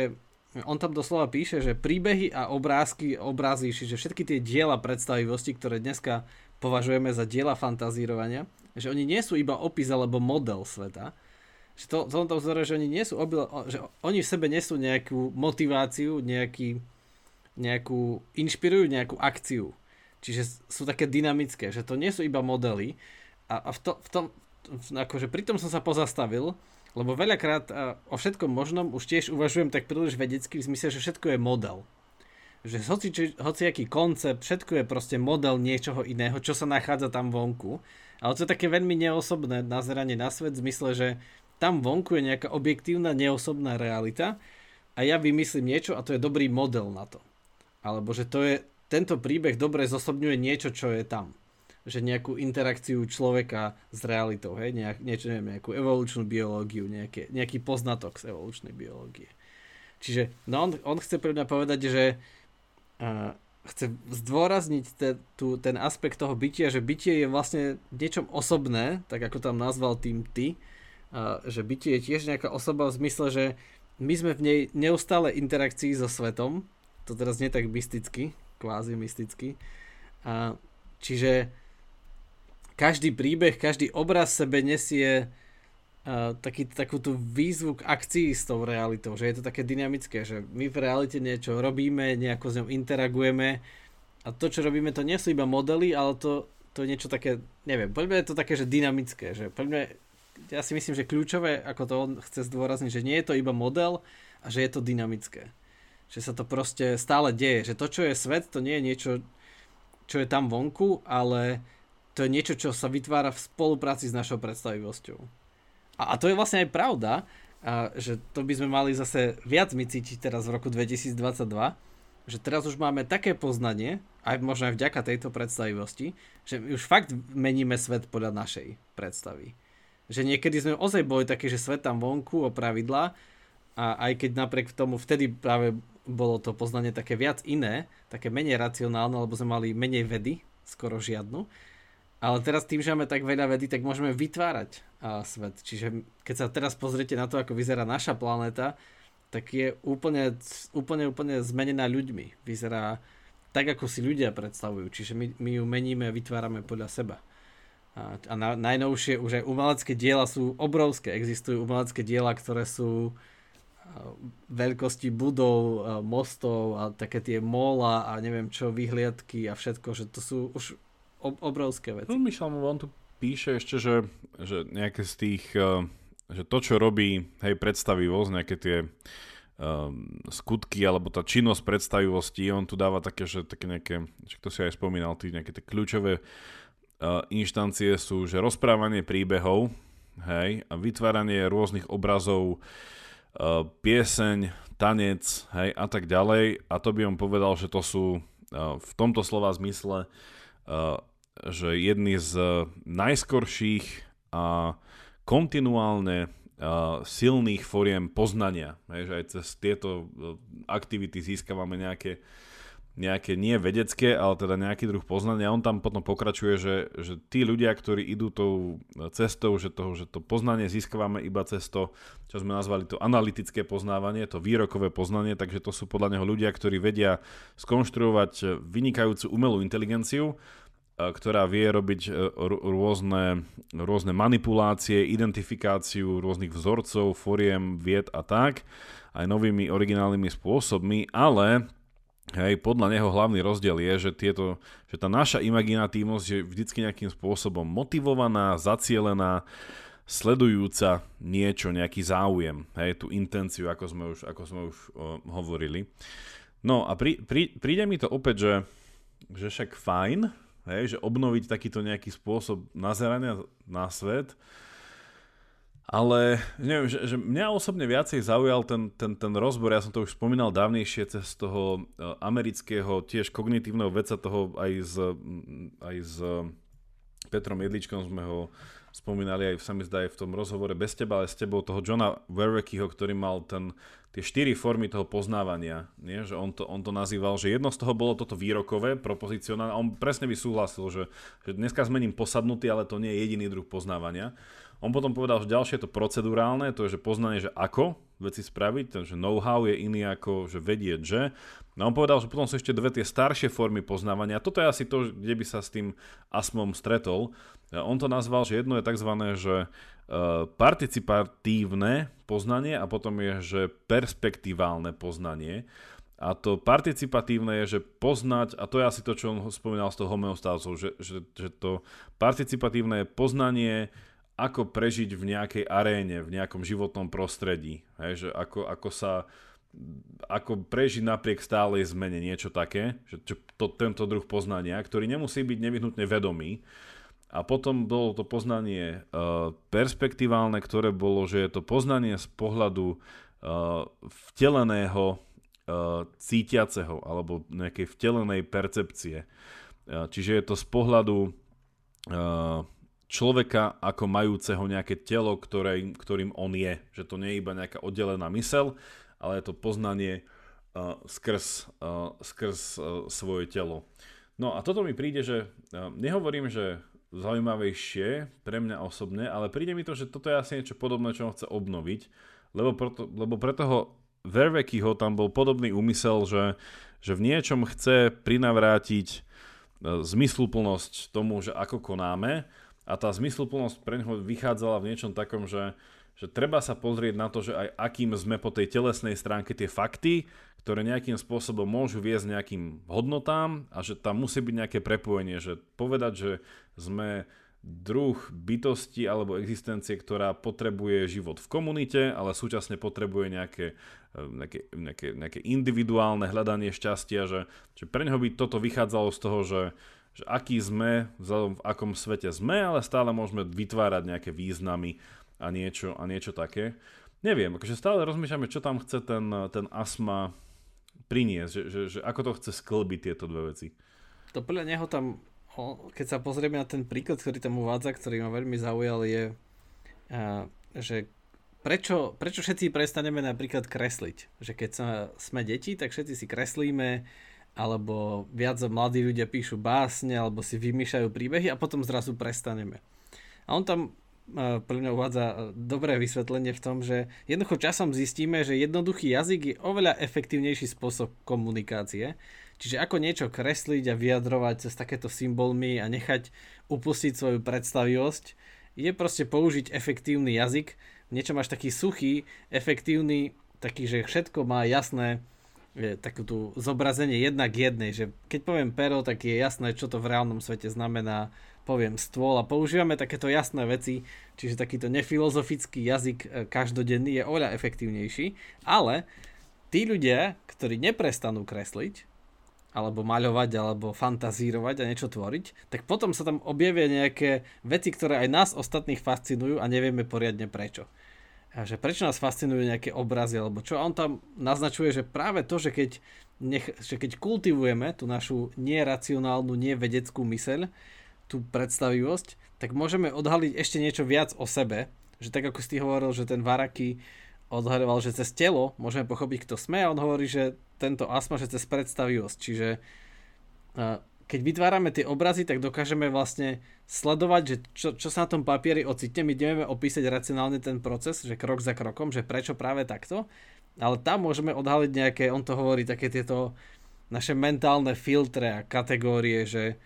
on tam doslova píše, že príbehy a obrázky, obrazy, čiže všetky tie diela predstavivosti, ktoré dneska považujeme za diela fantazírovania, že oni nie sú iba opis alebo model sveta, že to, to tom zore, že oni nie sú obil, že oni v sebe nesú nejakú motiváciu, nejaký, nejakú, inšpirujú nejakú akciu. Čiže sú také dynamické, že to nie sú iba modely. A, a v, to, v tom, akože pri tom som sa pozastavil, lebo veľakrát o všetkom možnom už tiež uvažujem tak príliš vedecky v zmysle, že všetko je model. Že hoci, či, hociaký koncept, všetko je proste model niečoho iného, čo sa nachádza tam vonku. Ale to je také veľmi neosobné nazeranie na svet v zmysle, že tam vonku je nejaká objektívna, neosobná realita a ja vymyslím niečo a to je dobrý model na to. Alebo že to je, tento príbeh dobre zosobňuje niečo, čo je tam. Že nejakú interakciu človeka s realitou, hej? Nejak, niečo, neviem, nejakú evolučnú biológiu, nejaké, nejaký poznatok z evolučnej biológie. Čiže no on, on chce pre mňa povedať, že uh, chce zdôrazniť te, tu, ten aspekt toho bytia, že bytie je vlastne niečom osobné, tak ako tam nazval tým ty, uh, že bytie je tiež nejaká osoba v zmysle, že my sme v nej neustále interakcii so svetom, to teraz nie tak mysticky, kvázi mysticky. A, čiže každý príbeh, každý obraz sebe nesie uh, taký, takú tú výzvu k akcii s tou realitou, že je to také dynamické, že my v realite niečo robíme, nejako s ňou interagujeme a to, čo robíme, to nie sú iba modely, ale to, to je niečo také, neviem, poďme je to také, že dynamické, že poďme, ja si myslím, že kľúčové, ako to on chce zdôrazniť, že nie je to iba model a že je to dynamické. Že sa to proste stále deje, že to, čo je svet, to nie je niečo, čo je tam vonku, ale to je niečo, čo sa vytvára v spolupráci s našou predstavivosťou. A, a to je vlastne aj pravda, a, že to by sme mali zase viac my cítiť teraz v roku 2022, že teraz už máme také poznanie, aj možno aj vďaka tejto predstavivosti, že už fakt meníme svet podľa našej predstavy. Že niekedy sme ozaj boli takí, že svet tam vonku o pravidlá a aj keď napriek tomu vtedy práve bolo to poznanie také viac iné, také menej racionálne, lebo sme mali menej vedy, skoro žiadnu. Ale teraz tým, že máme tak veľa vedy, tak môžeme vytvárať a, svet. Čiže keď sa teraz pozriete na to, ako vyzerá naša planéta, tak je úplne, úplne, úplne zmenená ľuďmi. Vyzerá tak, ako si ľudia predstavujú. Čiže my, my ju meníme a vytvárame podľa seba. A, a na, najnovšie už aj umelecké diela sú obrovské. Existujú umelecké diela, ktoré sú veľkosti budov, mostov a také tie mola a neviem čo, vyhliadky a všetko, že to sú už obrovské veci. No, Michal, on tu píše ešte, že, že nejaké z tých, e, že to, čo robí, hej, predstavivosť, nejaké tie um, skutky alebo tá činnosť predstavivosti, on tu dáva také, že také nejaké, že to si aj spomínal, tí nejaké tie kľúčové uh, inštancie sú, že rozprávanie príbehov, hej, a vytváranie rôznych obrazov, Eh, pieseň, tanec hej, a tak ďalej. A to by on povedal, že to sú v tomto slova zmysle, že jedny z najskorších a kontinuálne uh, silných foriem poznania. Hej, že aj cez tieto aktivity získavame nejaké nejaké nie vedecké, ale teda nejaký druh poznania. On tam potom pokračuje, že, že tí ľudia, ktorí idú tou cestou, že, toho, že to poznanie získavame iba cez to, čo sme nazvali to analytické poznávanie, to výrokové poznanie, takže to sú podľa neho ľudia, ktorí vedia skonštruovať vynikajúcu umelú inteligenciu, ktorá vie robiť e, rôzne, rôzne manipulácie, identifikáciu rôznych vzorcov, foriem, vied a tak, aj novými originálnymi spôsobmi, ale Hej, podľa neho hlavný rozdiel je, že, tieto, že tá naša imaginatívnosť je vždycky nejakým spôsobom motivovaná, zacielená, sledujúca niečo, nejaký záujem, hej, tú intenciu, ako sme už, ako sme už o, hovorili. No a pri, pri, príde mi to opäť, že, že však fajn, hej, že obnoviť takýto nejaký spôsob nazerania na svet, ale neviem, že, že mňa osobne viacej zaujal ten, ten, ten rozbor, ja som to už spomínal dávnejšie cez toho e, amerického tiež kognitívneho veca toho aj s, aj s Petrom Jedličkom sme ho spomínali aj sa mi zdá aj v tom rozhovore bez teba, ale s tebou toho Johna Wereckyho, ktorý mal ten, tie štyri formy toho poznávania, nie? že on to, on to nazýval, že jedno z toho bolo toto výrokové, propozicionálne, on presne by súhlasil, že, že dneska zmením posadnutý, ale to nie je jediný druh poznávania. On potom povedal, že ďalšie je to procedurálne, to je, že poznanie, že ako veci spraviť, takže know-how je iný ako že vedieť, že. No on povedal, že potom sú ešte dve tie staršie formy poznávania. Toto je asi to, kde by sa s tým asmom stretol. On to nazval, že jedno je tzv. že e, participatívne poznanie a potom je, že perspektiválne poznanie. A to participatívne je, že poznať, a to je asi to, čo on spomínal s tou homeostázou, že, že, že to participatívne je poznanie, ako prežiť v nejakej aréne, v nejakom životnom prostredí. Hej, že ako, ako sa ako prežiť napriek stálej zmene, niečo také, že to, tento druh poznania, ktorý nemusí byť nevyhnutne vedomý. A potom bolo to poznanie uh, perspektiválne, ktoré bolo, že je to poznanie z pohľadu uh, vteleného uh, cítiaceho alebo nejakej vtelenej percepcie. Uh, čiže je to z pohľadu uh, človeka ako majúceho nejaké telo, ktoré, ktorým on je. Že to nie je iba nejaká oddelená mysel, ale je to poznanie uh, skrz, uh, skrz uh, svoje telo. No a toto mi príde, že uh, nehovorím, že zaujímavejšie pre mňa osobne, ale príde mi to, že toto je asi niečo podobné, čo on chce obnoviť, lebo, preto, lebo pre toho Vervekyho tam bol podobný úmysel, že, že v niečom chce prinavrátiť zmysluplnosť tomu, že ako konáme a tá zmysluplnosť pre neho vychádzala v niečom takom, že, že treba sa pozrieť na to, že aj akým sme po tej telesnej stránke tie fakty, ktoré nejakým spôsobom môžu viesť nejakým hodnotám a že tam musí byť nejaké prepojenie, že povedať, že sme druh bytosti alebo existencie, ktorá potrebuje život v komunite, ale súčasne potrebuje nejaké, e, nejaké, nejaké, nejaké individuálne hľadanie šťastia, že, že pre neho by toto vychádzalo z toho, že, že aký sme, v akom svete sme, ale stále môžeme vytvárať nejaké významy a niečo, a niečo také. Neviem, akože stále rozmýšľame, čo tam chce ten, ten asma priniesť, že, že, že ako to chce sklbiť tieto dve veci. To podľa neho tam keď sa pozrieme na ten príklad, ktorý tam uvádza, ktorý ma veľmi zaujal, je, že prečo, prečo všetci prestaneme napríklad kresliť? Že keď sa, sme deti, tak všetci si kreslíme, alebo viac mladí ľudia píšu básne, alebo si vymýšľajú príbehy a potom zrazu prestaneme. A on tam pre mňa uvádza dobré vysvetlenie v tom, že jednoducho časom zistíme, že jednoduchý jazyk je oveľa efektívnejší spôsob komunikácie. Čiže ako niečo kresliť a vyjadrovať s takéto symbolmi a nechať upustiť svoju predstavivosť, je proste použiť efektívny jazyk, niečo máš taký suchý, efektívny, taký, že všetko má jasné, je, takú tú zobrazenie jednak jednej, že keď poviem pero, tak je jasné, čo to v reálnom svete znamená, poviem stôl a používame takéto jasné veci, čiže takýto nefilozofický jazyk e, každodenný je oveľa efektívnejší, ale tí ľudia, ktorí neprestanú kresliť, alebo maľovať, alebo fantazírovať a niečo tvoriť, tak potom sa tam objavia nejaké veci, ktoré aj nás ostatných fascinujú a nevieme poriadne prečo. A že prečo nás fascinujú nejaké obrazy alebo čo. A on tam naznačuje, že práve to, že keď, nech, že keď kultivujeme tú našu neracionálnu, nevedeckú myseľ, tú predstavivosť, tak môžeme odhaliť ešte niečo viac o sebe. Že tak ako si hovoril, že ten Varaky odhadoval, že cez telo môžeme pochopiť, kto sme a on hovorí, že tento asma, že cez predstavivosť. Čiže keď vytvárame tie obrazy, tak dokážeme vlastne sledovať, že čo, čo sa na tom papieri ocitne. My ideme opísať racionálne ten proces, že krok za krokom, že prečo práve takto. Ale tam môžeme odhaliť nejaké, on to hovorí, také tieto naše mentálne filtre a kategórie, že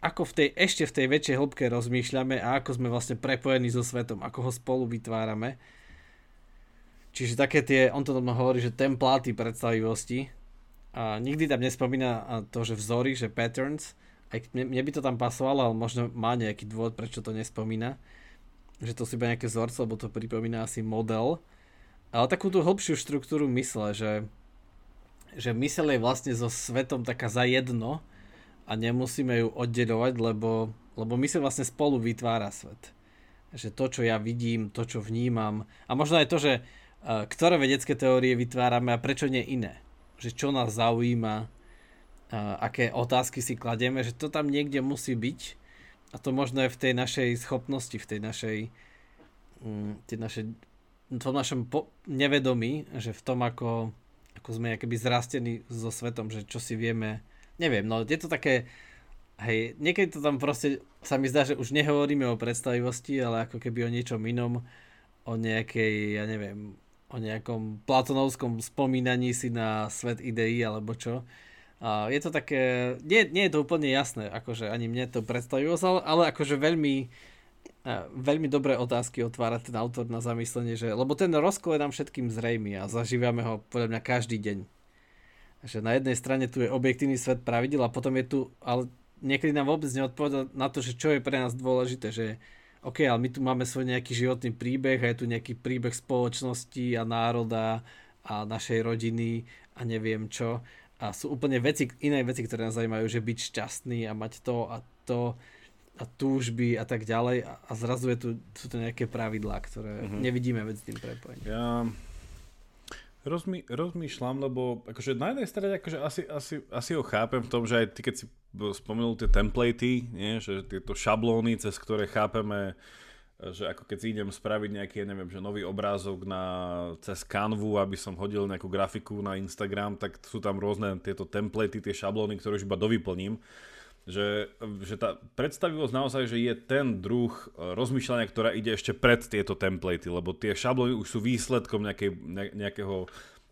ako v tej, ešte v tej väčšej hĺbke rozmýšľame a ako sme vlastne prepojení so svetom, ako ho spolu vytvárame. Čiže také tie, on to tam hovorí, že templáty predstavivosti. A nikdy tam nespomína to, že vzory, že patterns. Aj mne, mne by to tam pasovalo, ale možno má nejaký dôvod, prečo to nespomína. Že to sú iba nejaké vzorce, lebo to pripomína asi model. Ale takú tú hĺbšiu štruktúru mysle, že, že mysel je vlastne so svetom taká za jedno a nemusíme ju oddeľovať, lebo, lebo mysel vlastne spolu vytvára svet. Že to, čo ja vidím, to, čo vnímam a možno aj to, že ktoré vedecké teórie vytvárame a prečo nie iné. Že čo nás zaujíma, aké otázky si kladieme, že to tam niekde musí byť a to možno je v tej našej schopnosti, v tej našej, mm, tej našej v tom našom po- nevedomí, že v tom, ako, ako sme keby zrastení so svetom, že čo si vieme, neviem, no je to také, hej, niekedy to tam proste sa mi zdá, že už nehovoríme o predstavivosti, ale ako keby o niečom inom, o nejakej, ja neviem, o nejakom platonovskom spomínaní si na svet ideí alebo čo. A je to také, nie, nie je to úplne jasné, akože ani mne to predstavilo, ale akože veľmi, veľmi dobré otázky otvára ten autor na zamyslenie, že, lebo ten rozkol je nám všetkým zrejmy a zažívame ho podľa mňa každý deň. Že na jednej strane tu je objektívny svet pravidel a potom je tu, ale niekedy nám vôbec neodpoveda na to, že čo je pre nás dôležité, že OK, ale my tu máme svoj nejaký životný príbeh a je tu nejaký príbeh spoločnosti a národa a našej rodiny a neviem čo. A sú úplne veci, iné veci, ktoré nás zaujímajú, že byť šťastný a mať to a to a túžby a tak ďalej a, a zrazu je tu, sú to nejaké pravidlá, ktoré mm-hmm. nevidíme medzi tým prepojením. Ja rozmy, rozmýšľam, lebo akože na jednej strane akože asi, asi, asi ho chápem v tom, že aj ty keď si spomenul tie templatey, nie? že tieto šablóny, cez ktoré chápeme, že ako keď si idem spraviť nejaký, ja neviem, že nový obrázok na, cez Canvu, aby som hodil nejakú grafiku na Instagram, tak sú tam rôzne tieto templatey, tie šablóny, ktoré už iba dovyplním. Že, že tá predstavivosť naozaj, že je ten druh e, rozmýšľania, ktorá ide ešte pred tieto templatey, lebo tie šablóny už sú výsledkom nejakej, nejakého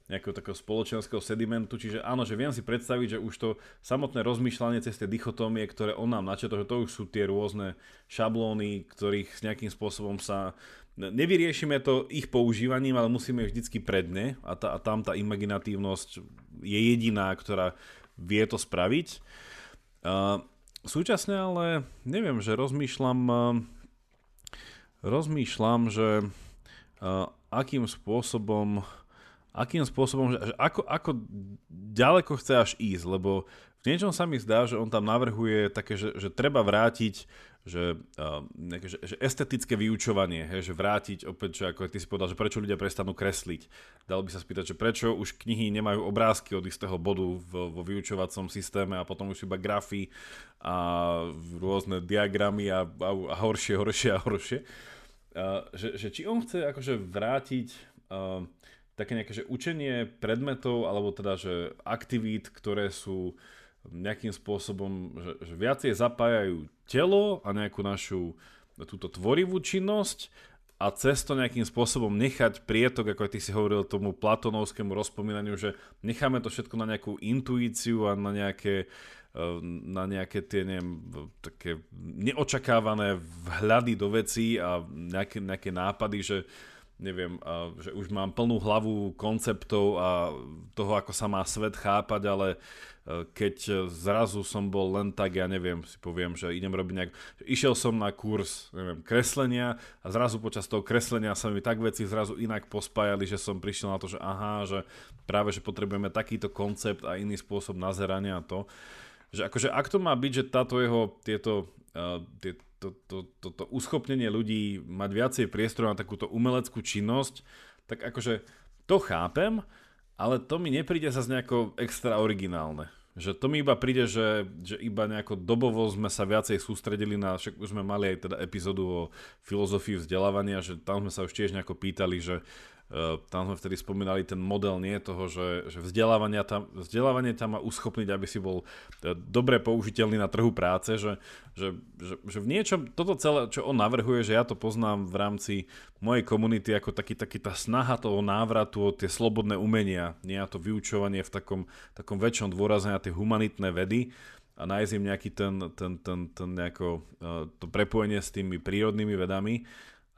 nejakého takého spoločenského sedimentu, čiže áno, že viem si predstaviť, že už to samotné rozmýšľanie cez tie dichotómie, ktoré on nám načetol, že to už sú tie rôzne šablóny, ktorých nejakým spôsobom sa nevyriešime to ich používaním, ale musíme vždycky predne a, tá, a tam tá imaginatívnosť je jediná, ktorá vie to spraviť. Uh, súčasne ale neviem, že rozmýšľam uh, rozmýšľam, že uh, akým spôsobom akým spôsobom, že, že ako, ako ďaleko chce až ísť, lebo v niečom sa mi zdá, že on tam navrhuje také, že, že treba vrátiť že, uh, že, že estetické vyučovanie, hej, že vrátiť opäť, že ako ty si povedal, že prečo ľudia prestanú kresliť. Dal by sa spýtať, že prečo už knihy nemajú obrázky od istého bodu vo, vo vyučovacom systéme a potom už iba grafy a rôzne diagramy a, a, a horšie, horšie a horšie. Uh, že, že či on chce akože vrátiť uh, také nejaké že učenie predmetov, alebo teda, že aktivít, ktoré sú nejakým spôsobom, že, že viacej zapájajú telo a nejakú našu túto tvorivú činnosť a cez to nejakým spôsobom nechať prietok, ako aj ty si hovoril tomu platonovskému rozpomínaniu, že necháme to všetko na nejakú intuíciu a na nejaké, eh, na nejaké tie, neviem, také neočakávané vhľady do vecí a nejaké, nejaké nápady, že neviem, že už mám plnú hlavu konceptov a toho, ako sa má svet chápať, ale e, keď zrazu som bol len tak, ja neviem, si poviem, že idem robiť nejak... Išiel som na kurz, neviem, kreslenia a zrazu počas toho kreslenia sa mi tak veci zrazu inak pospájali, že som prišiel na to, že aha, že práve, že potrebujeme takýto koncept a iný spôsob nazerania a to. Že akože ak to má byť, že táto jeho, tieto, uh, to, to, to, to uschopnenie ľudí mať viacej priestoru na takúto umeleckú činnosť, tak akože to chápem, ale to mi nepríde sa z nejako extra originálne. Že to mi iba príde, že, že iba nejako dobovo sme sa viacej sústredili na, však už sme mali aj teda epizódu o filozofii vzdelávania, že tam sme sa už tiež nejako pýtali, že tam sme vtedy spomínali ten model nie toho, že, že vzdelávanie, tam, vzdelávanie tam má uschopniť, aby si bol uh, dobre použiteľný na trhu práce, že, že, že, že v niečom toto celé, čo on navrhuje, že ja to poznám v rámci mojej komunity ako taký, taký tá snaha toho návratu o tie slobodné umenia, nie to vyučovanie v takom, takom väčšom dôraze na tie humanitné vedy, a nájsť im nejaký ten, ten, ten, ten nejako, uh, to prepojenie s tými prírodnými vedami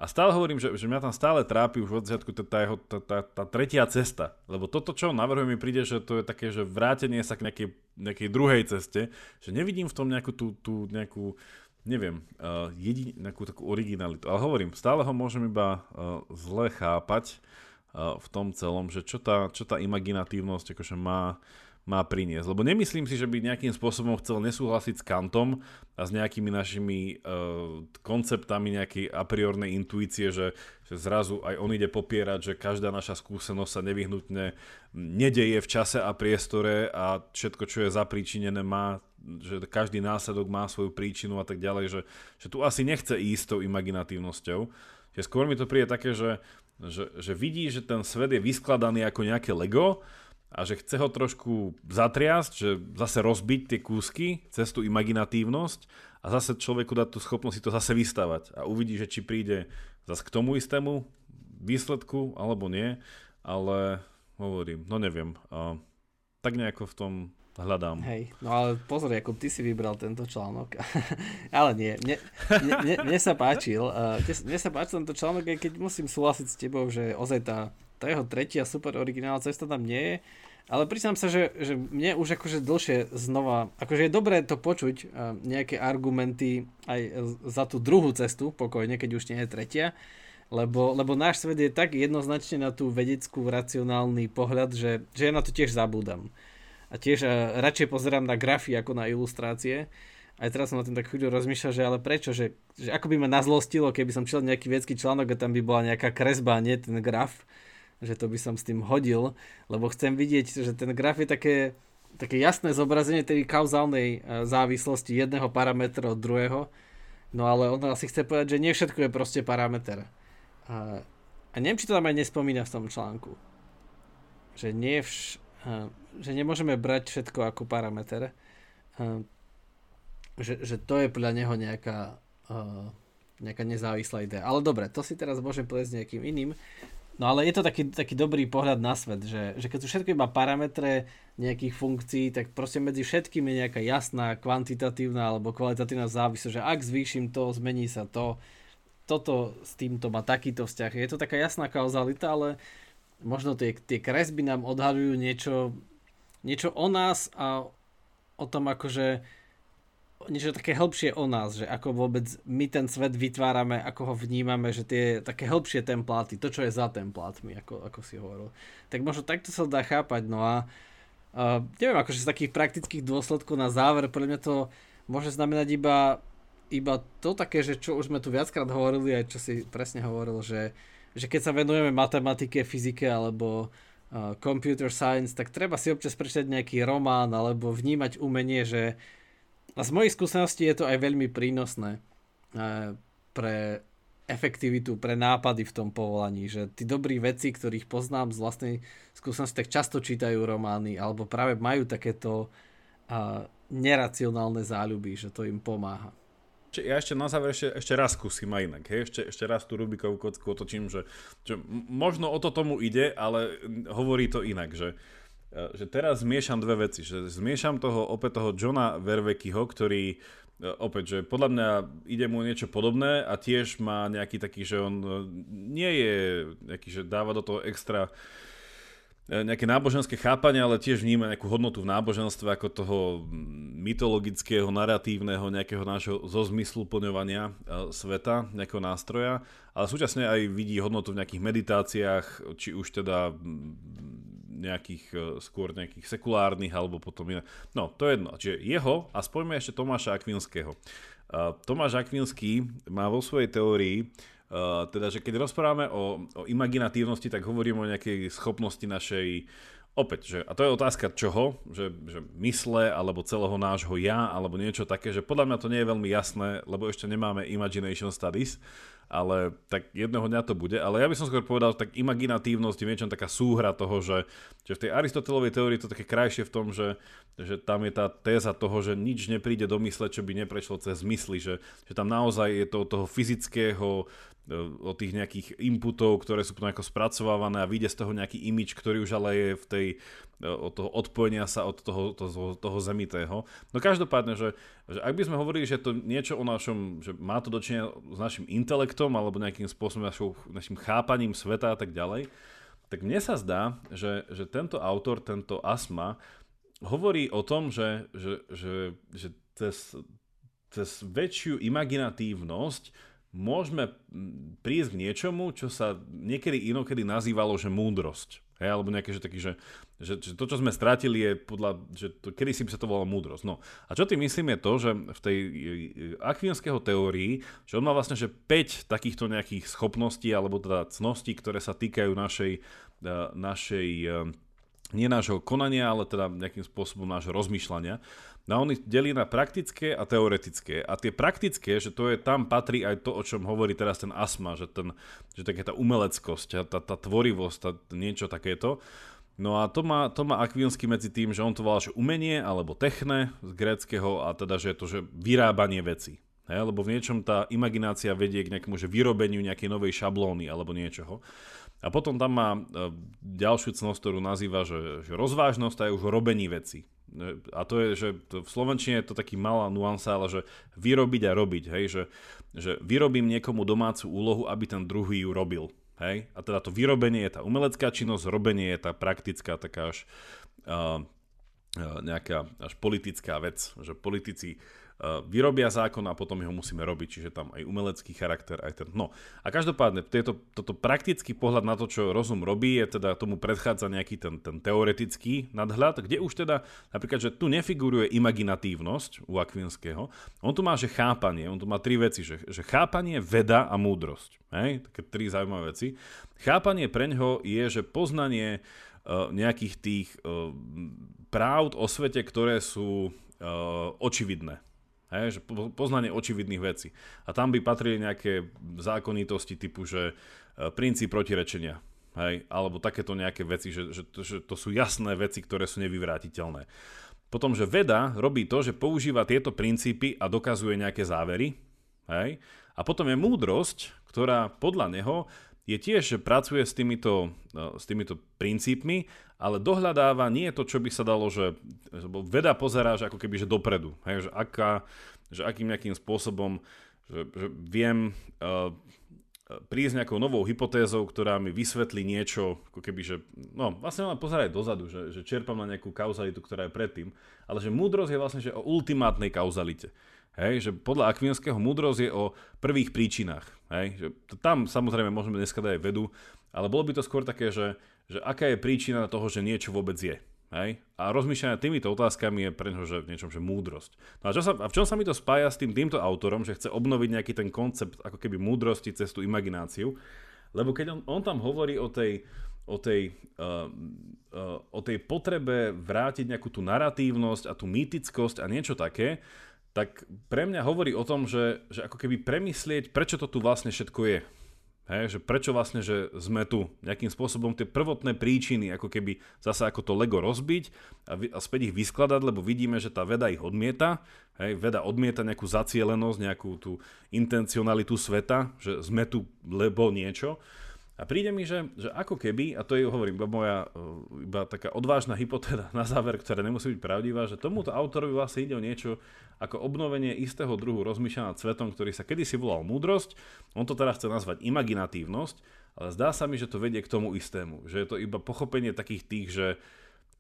a stále hovorím, že, že mňa tam stále trápi už od začiatku tá, tá, tá, tá, tretia cesta. Lebo toto, čo navrhuje, mi príde, že to je také, že vrátenie sa k nejakej, nejakej druhej ceste, že nevidím v tom nejakú tú, tú nejakú, neviem, uh, jedin, nejakú takú originalitu. Ale hovorím, stále ho môžem iba uh, zle chápať uh, v tom celom, že čo tá, čo tá imaginatívnosť akože má, má priniesť. Lebo nemyslím si, že by nejakým spôsobom chcel nesúhlasiť s Kantom a s nejakými našimi uh, konceptami nejakej a priornej intuície, že, že zrazu aj on ide popierať, že každá naša skúsenosť sa nevyhnutne nedeje v čase a priestore a všetko, čo je zapríčinené, má že každý následok má svoju príčinu a tak ďalej, že, že tu asi nechce ísť tou imaginatívnosťou. Že skôr mi to príde také, že, že, že vidí, že ten svet je vyskladaný ako nejaké Lego a že chce ho trošku zatriasť, že zase rozbiť tie kúsky cez tú imaginatívnosť a zase človeku dať tú schopnosť si to zase vystavať a uvidí, že či príde zase k tomu istému výsledku alebo nie ale hovorím, no neviem. Uh, tak nejako v tom hľadám. Hej, no ale pozor, ako ty si vybral tento článok. <laughs> ale nie, mne, mne, mne, mne sa páčil. Uh, mne sa páčil tento článok, aj keď musím súhlasiť s tebou, že ozaj tá, tá jeho tretia super originálna cesta tam nie je. Ale priznám sa, že, že mne už akože dlhšie znova, akože je dobré to počuť, uh, nejaké argumenty aj za tú druhú cestu, pokojne, keď už nie je tretia, lebo, lebo náš svet je tak jednoznačne na tú vedeckú racionálny pohľad, že, že ja na to tiež zabúdam. A tiež uh, radšej pozerám na grafy ako na ilustrácie. Aj teraz som na tým tak chvíľu rozmýšľal, že ale prečo, že, že ako by ma nazlostilo, keby som čítal nejaký vedecký článok a tam by bola nejaká kresba, nie ten graf, že to by som s tým hodil, lebo chcem vidieť, že ten graf je také, také jasné zobrazenie tej kauzálnej uh, závislosti jedného parametra od druhého. No ale on asi chce povedať, že nie všetko je proste parameter. A, a neviem, či to tam aj nespomína v tom článku. Že nie vš, a, že nemôžeme brať všetko ako parameter. A, že, že to je podľa neho nejaká, nejaká nezávislá idea. Ale dobre, to si teraz môžem povedať s nejakým iným. No ale je to taký, taký dobrý pohľad na svet, že, že keď sú všetko iba parametre nejakých funkcií, tak proste medzi všetkými je nejaká jasná kvantitatívna alebo kvalitatívna závislosť, že ak zvýšim to, zmení sa to toto s týmto má takýto vzťah. Je to taká jasná kauzalita, ale možno tie, tie kresby nám odhalujú niečo, niečo o nás a o tom akože niečo také hĺbšie o nás, že ako vôbec my ten svet vytvárame, ako ho vnímame, že tie také hĺbšie templáty, to čo je za templátmi, ako, ako si hovoril. Tak možno takto sa dá chápať, no a uh, neviem, akože z takých praktických dôsledkov na záver, pre mňa to môže znamenať iba iba to také, že čo už sme tu viackrát hovorili, aj čo si presne hovoril, že, že keď sa venujeme matematike, fyzike alebo uh, computer science, tak treba si občas prečítať nejaký román alebo vnímať umenie, že a z mojich skúseností je to aj veľmi prínosné uh, pre efektivitu, pre nápady v tom povolaní, že tí dobrí veci, ktorých poznám z vlastnej skúsenosti, tak často čítajú romány alebo práve majú takéto uh, neracionálne záľuby, že to im pomáha. Ja ešte na záver ešte, ešte raz skúsim aj inak. Hej? Ešte, ešte raz tú Rubikovú kocku otočím, že, že možno o to tomu ide, ale hovorí to inak, že, e, že teraz zmiešam dve veci. Že zmiešam toho opäť toho Johna Vervekyho, ktorý e, opäť, že podľa mňa ide mu niečo podobné a tiež má nejaký taký, že on e, nie je nejaký, že dáva do toho extra E, nejaké náboženské chápanie, ale tiež vníma nejakú hodnotu v náboženstve ako toho mytologického, naratívneho, nejakého nášho zozmyslu plňovania e, sveta, nejakého nástroja, ale súčasne aj vidí hodnotu v nejakých meditáciách, či už teda nejakých e, skôr nejakých sekulárnych alebo potom iné. No, to je jedno. Čiže jeho a spojme ešte Tomáša Akvinského. Tomáš Akvinský má vo svojej teórii Uh, teda, že keď rozprávame o, o imaginatívnosti, tak hovoríme o nejakej schopnosti našej Opäť, že, a to je otázka čoho, že, že mysle, alebo celého nášho ja, alebo niečo také, že podľa mňa to nie je veľmi jasné, lebo ešte nemáme imagination studies, ale tak jedného dňa to bude. Ale ja by som skôr povedal, tak imaginatívnosť je niečo taká súhra toho, že, že v tej Aristotelovej teórii to také krajšie v tom, že, že tam je tá téza toho, že nič nepríde do mysle, čo by neprešlo cez mysli, že, že tam naozaj je to toho fyzického, od tých nejakých inputov, ktoré sú potom ako spracovávané a vyjde z toho nejaký imič, ktorý už ale je v tej, e, od toho odpojenia sa od toho, toho, toho zemitého. No každopádne, že, že ak by sme hovorili, že to niečo o našom, že má to dočinenia s našim intelektom alebo nejakým spôsobom našou, našim chápaním sveta a tak ďalej, tak mne sa zdá, že, že tento autor, tento Asma, hovorí o tom, že, že, že, že cez, cez väčšiu imaginatívnosť môžeme prísť k niečomu, čo sa niekedy inokedy nazývalo, že múdrosť. Hej, alebo nejaké, že taký, že, že, že to, čo sme strátili, je podľa, že to, kedy si by sa to volalo múdrosť. No. A čo tým myslím je to, že v tej e, akvinského teórii, že on má vlastne, že 5 takýchto nejakých schopností, alebo teda cností, ktoré sa týkajú našej, e, našej e, nie nášho konania, ale teda nejakým spôsobom nášho rozmýšľania. No on ich delí na praktické a teoretické. A tie praktické, že to je, tam patrí aj to, o čom hovorí teraz ten asma, že, ten, že také tá umeleckosť, tá, tá tvorivosť, tá, niečo takéto. No a to má, to má Akvinsky medzi tým, že on to volá, že umenie alebo techne z gréckého a teda, že je to, že vyrábanie veci. Hej, lebo v niečom tá imaginácia vedie k nejakému že vyrobeniu nejakej novej šablóny alebo niečoho. A potom tam má e, ďalšiu cnosť, ktorú nazýva, že, že rozvážnosť a je už robení veci. A to je, že to v Slovenčine je to taký malá nuansa, ale že vyrobiť a robiť, hej, že, že vyrobím niekomu domácu úlohu, aby ten druhý ju robil. Hej? A teda to vyrobenie je tá umelecká činnosť, robenie je tá praktická, taká až uh, nejaká až politická vec, že politici vyrobia zákon a potom ho musíme robiť, čiže tam aj umelecký charakter, aj ten... No a každopádne, tieto, toto praktický pohľad na to, čo rozum robí, je teda tomu predchádza nejaký ten, ten teoretický nadhľad, kde už teda napríklad, že tu nefiguruje imaginatívnosť u Akvinského, on tu má, že chápanie, on tu má tri veci, že, že chápanie, veda a múdrosť. Hej? Také tri zaujímavé veci. Chápanie pre ňoho je, že poznanie uh, nejakých tých uh, práv o svete, ktoré sú uh, očividné. Hej, že poznanie očividných vecí. A tam by patrili nejaké zákonitosti typu, že e, princíp protirečenia. Hej, alebo takéto nejaké veci, že, že, že to sú jasné veci, ktoré sú nevyvrátiteľné. Potom, že veda robí to, že používa tieto princípy a dokazuje nejaké závery. Hej. A potom je múdrosť, ktorá podľa neho je tiež, že pracuje s týmito, no, s týmito princípmi, ale dohľadáva nie to, čo by sa dalo, že veda pozerá, že ako keby, že dopredu. Hej, že, aká, že akým nejakým spôsobom, že, že viem uh, prísť nejakou novou hypotézou, ktorá mi vysvetlí niečo, ako keby, že, no, vlastne len pozerať dozadu, že, že čerpám na nejakú kauzalitu, ktorá je predtým, ale že múdrosť je vlastne, že o ultimátnej kauzalite. Hej, že podľa Akvinského múdrosť je o prvých príčinách. Hej, že tam samozrejme môžeme dneska dať aj vedu, ale bolo by to skôr také, že, že aká je príčina toho, že niečo vôbec je. Hej? A rozmýšľanie týmito otázkami je pre neho, že v niečom, že múdrosť. No a, čo sa, a v čom sa mi to spája s tým týmto autorom, že chce obnoviť nejaký ten koncept ako keby múdrosti cez tú imagináciu? Lebo keď on, on tam hovorí o tej, o tej, uh, uh, o tej potrebe vrátiť nejakú tú naratívnosť a tú mýtickosť a niečo také, tak pre mňa hovorí o tom, že, že ako keby premyslieť, prečo to tu vlastne všetko je. Hej, že prečo vlastne, že sme tu. Nejakým spôsobom tie prvotné príčiny, ako keby zase ako to Lego rozbiť a, a späť ich vyskladať, lebo vidíme, že tá veda ich odmieta. Hej, veda odmieta nejakú zacielenosť, nejakú tú intencionalitu sveta, že sme tu lebo niečo. A príde mi, že, že ako keby, a to je, hovorím, iba moja e, iba taká odvážna hypotéza na záver, ktorá nemusí byť pravdivá, že tomuto autorovi vlastne ide o niečo ako obnovenie istého druhu rozmýšľania svetom, ktorý sa kedysi volal múdrosť. On to teraz chce nazvať imaginatívnosť, ale zdá sa mi, že to vedie k tomu istému. Že je to iba pochopenie takých tých, že,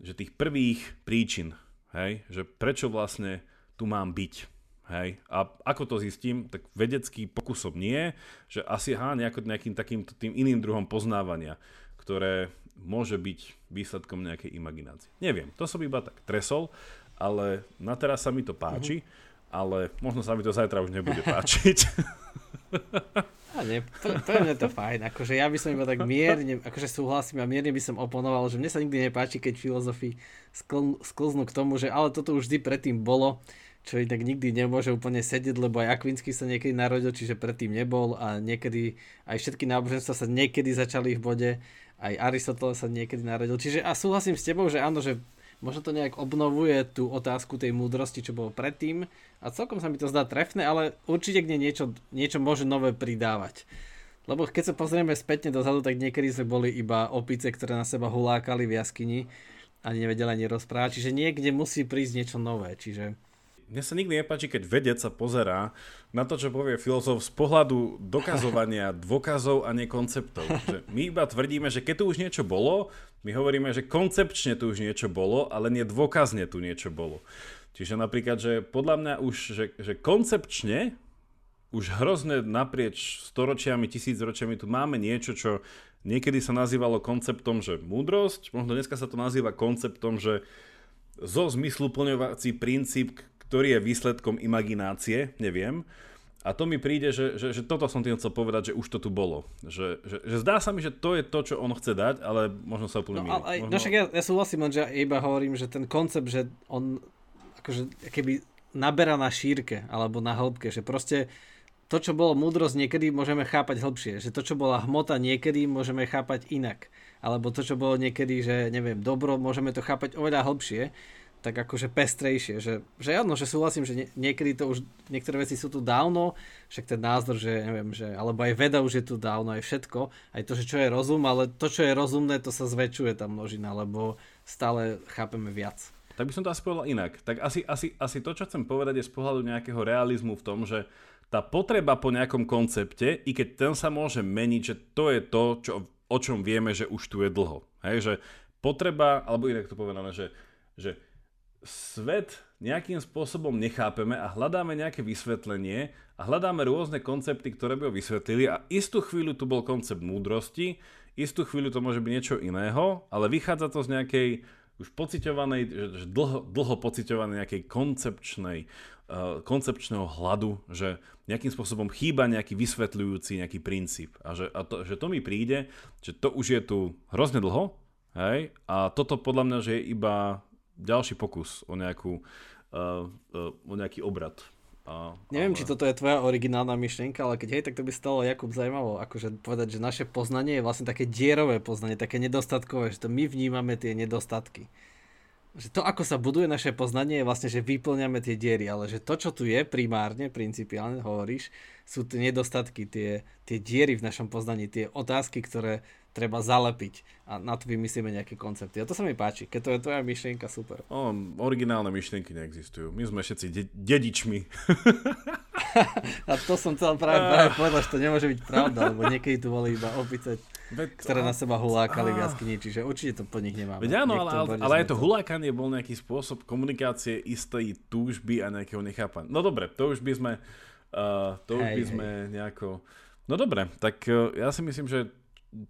že tých prvých príčin, hej? že prečo vlastne tu mám byť. Hej. A ako to zistím, tak vedecký pokusom nie, že asi há nejako, nejakým takým tým iným druhom poznávania, ktoré môže byť výsledkom nejakej imaginácie. Neviem, to som iba tak tresol, ale na teraz sa mi to páči, mm-hmm. ale možno sa mi to zajtra už nebude páčiť. <laughs> A nie, pre mňa to fajn, akože ja by som iba tak mierne, akože súhlasím a mierne by som oponoval, že mne sa nikdy nepáči, keď filozofii skl, sklznú k tomu, že ale toto už vždy predtým bolo, čo inak nikdy nemôže úplne sedieť, lebo aj Akvinsky sa niekedy narodil, čiže predtým nebol a niekedy aj všetky náboženstva sa niekedy začali v bode, aj Aristoteles sa niekedy narodil. Čiže a súhlasím s tebou, že áno, že možno to nejak obnovuje tú otázku tej múdrosti, čo bolo predtým a celkom sa mi to zdá trefné, ale určite k nej niečo, niečo môže nové pridávať. Lebo keď sa pozrieme spätne dozadu, tak niekedy sme boli iba opice, ktoré na seba hulákali v jaskyni a nevedeli ani rozprávať. Čiže niekde musí prísť niečo nové. Čiže mne sa nikdy nepáči, keď vedec sa pozerá na to, čo povie filozof z pohľadu dokazovania <laughs> dôkazov a nie konceptov. Že my iba tvrdíme, že keď tu už niečo bolo, my hovoríme, že koncepčne tu už niečo bolo, ale nie dôkazne tu niečo bolo. Čiže napríklad, že podľa mňa už, že, že koncepčne už hrozne naprieč storočiami, tisícročiami tu máme niečo, čo niekedy sa nazývalo konceptom, že múdrosť, možno dneska sa to nazýva konceptom, že zo zmysluplňovací princíp, ktorý je výsledkom imaginácie, neviem. A to mi príde, že, že, že toto som tým chcel povedať, že už to tu bolo. Že, že, že zdá sa mi, že to je to, čo on chce dať, ale možno sa úplne no, ale, možno... no však ja, ja súhlasím, že iba hovorím, že ten koncept, že on akože keby naberá na šírke alebo na hĺbke, že proste to, čo bolo múdrosť, niekedy môžeme chápať hĺbšie. Že to, čo bola hmota, niekedy môžeme chápať inak. Alebo to, čo bolo niekedy, že neviem, dobro, môžeme to chápať oveľa hĺbšie. Tak akože pestrejšie, že, že áno, že súhlasím, že nie, niekedy to už, niektoré veci sú tu dávno, však ten názor, že neviem, že, alebo aj veda už je tu dávno, aj všetko, aj to, že čo je rozum, ale to, čo je rozumné, to sa zväčšuje tá množina, lebo stále chápeme viac. Tak by som to asi povedal inak. Tak asi, asi, asi to, čo chcem povedať, je z pohľadu nejakého realizmu v tom, že tá potreba po nejakom koncepte, i keď ten sa môže meniť, že to je to, čo, o čom vieme, že už tu je dlho. Hej, že potreba, alebo inak to povedané, že, že svet nejakým spôsobom nechápeme a hľadáme nejaké vysvetlenie a hľadáme rôzne koncepty, ktoré by ho vysvetlili a istú chvíľu tu bol koncept múdrosti, istú chvíľu to môže byť niečo iného, ale vychádza to z nejakej už pociťovanej, že dlho, dlho pociťovanej nejakej koncepčnej, uh, koncepčného hladu, že nejakým spôsobom chýba nejaký vysvetľujúci nejaký princíp. A, že, a to, že to mi príde, že to už je tu hrozne dlho, hej, a toto podľa mňa, že je iba ďalší pokus o, nejakú, uh, uh, o nejaký obrad. A, Neviem, ale... či toto je tvoja originálna myšlienka, ale keď hej, tak to by stalo Jakub zaujímavo, akože povedať, že naše poznanie je vlastne také dierové poznanie, také nedostatkové, že to my vnímame tie nedostatky. Že to, ako sa buduje naše poznanie, je vlastne, že vyplňame tie diery, ale že to, čo tu je primárne, principiálne hovoríš, sú tie nedostatky, tie, tie diery v našom poznaní, tie otázky, ktoré treba zalepiť a na to vymyslíme nejaké koncepty. A to sa mi páči. Keď to je tvoja myšlienka, super. O, originálne myšlienky neexistujú. My sme všetci de- dedičmi. <laughs> a to som chcel práve, práve povedať, že to nemôže byť pravda, lebo niekedy tu boli iba opice, ktoré na seba hulákali v jaskyni, čiže určite to po nich nemáme. Veď áno, ale, ale, ale aj to hulákanie bol nejaký spôsob komunikácie istej túžby a nejakého nechápania. No dobre, to už by sme, uh, to už hej, by sme hej. nejako... No dobre, tak uh, ja si myslím, že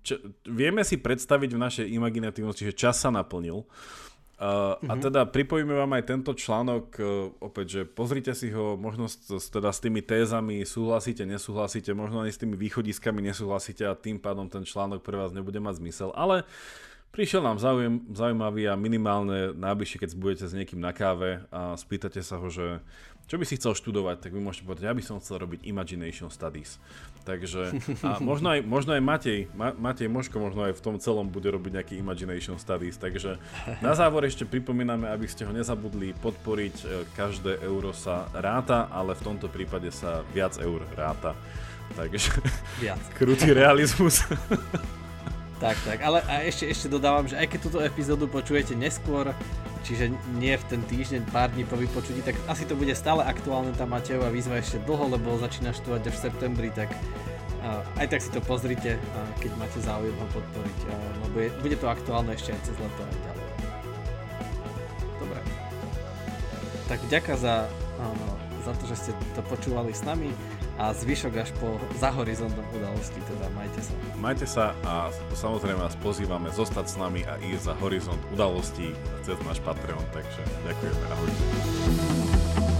čo, vieme si predstaviť v našej imaginatívnosti, že čas sa naplnil. Uh, mm-hmm. A mhm. teda pripojíme vám aj tento článok, uh, opäť, že pozrite si ho, možno s, teda s tými tézami súhlasíte, nesúhlasíte, možno aj s tými východiskami nesúhlasíte a tým pádom ten článok pre vás nebude mať zmysel, ale prišiel nám zaujem, zaujímavý a minimálne najbližšie, keď budete s niekým na káve a spýtate sa ho, že čo by si chcel študovať, tak vy môžete povedať, ja by som chcel robiť Imagination Studies. Takže, a <laughs> možno aj, možno aj Matej, Ma, Matej Moško možno aj v tom celom bude robiť nejaký Imagination Studies. Takže na závor ešte pripomíname, aby ste ho nezabudli podporiť. E, každé euro sa ráta, ale v tomto prípade sa viac eur ráta. Takže viac. <laughs> krutý realizmus. <laughs> tak, tak, ale a ešte, ešte dodávam, že aj keď túto epizódu počujete neskôr, čiže nie v ten týždeň, pár dní po vypočutí, tak asi to bude stále aktuálne tá Matejová výzva ešte dlho, lebo začína štúvať až v septembri, tak aj tak si to pozrite, keď máte záujem ho podporiť, lebo je, bude to aktuálne ešte aj cez leto aj ďalej. Dobre. Tak ďakujem za, za to, že ste to počúvali s nami a zvyšok až po za horizontom udalosti, teda majte sa. Majte sa a samozrejme vás pozývame zostať s nami a ísť za horizont udalostí cez náš Patreon, takže ďakujeme, ahojte.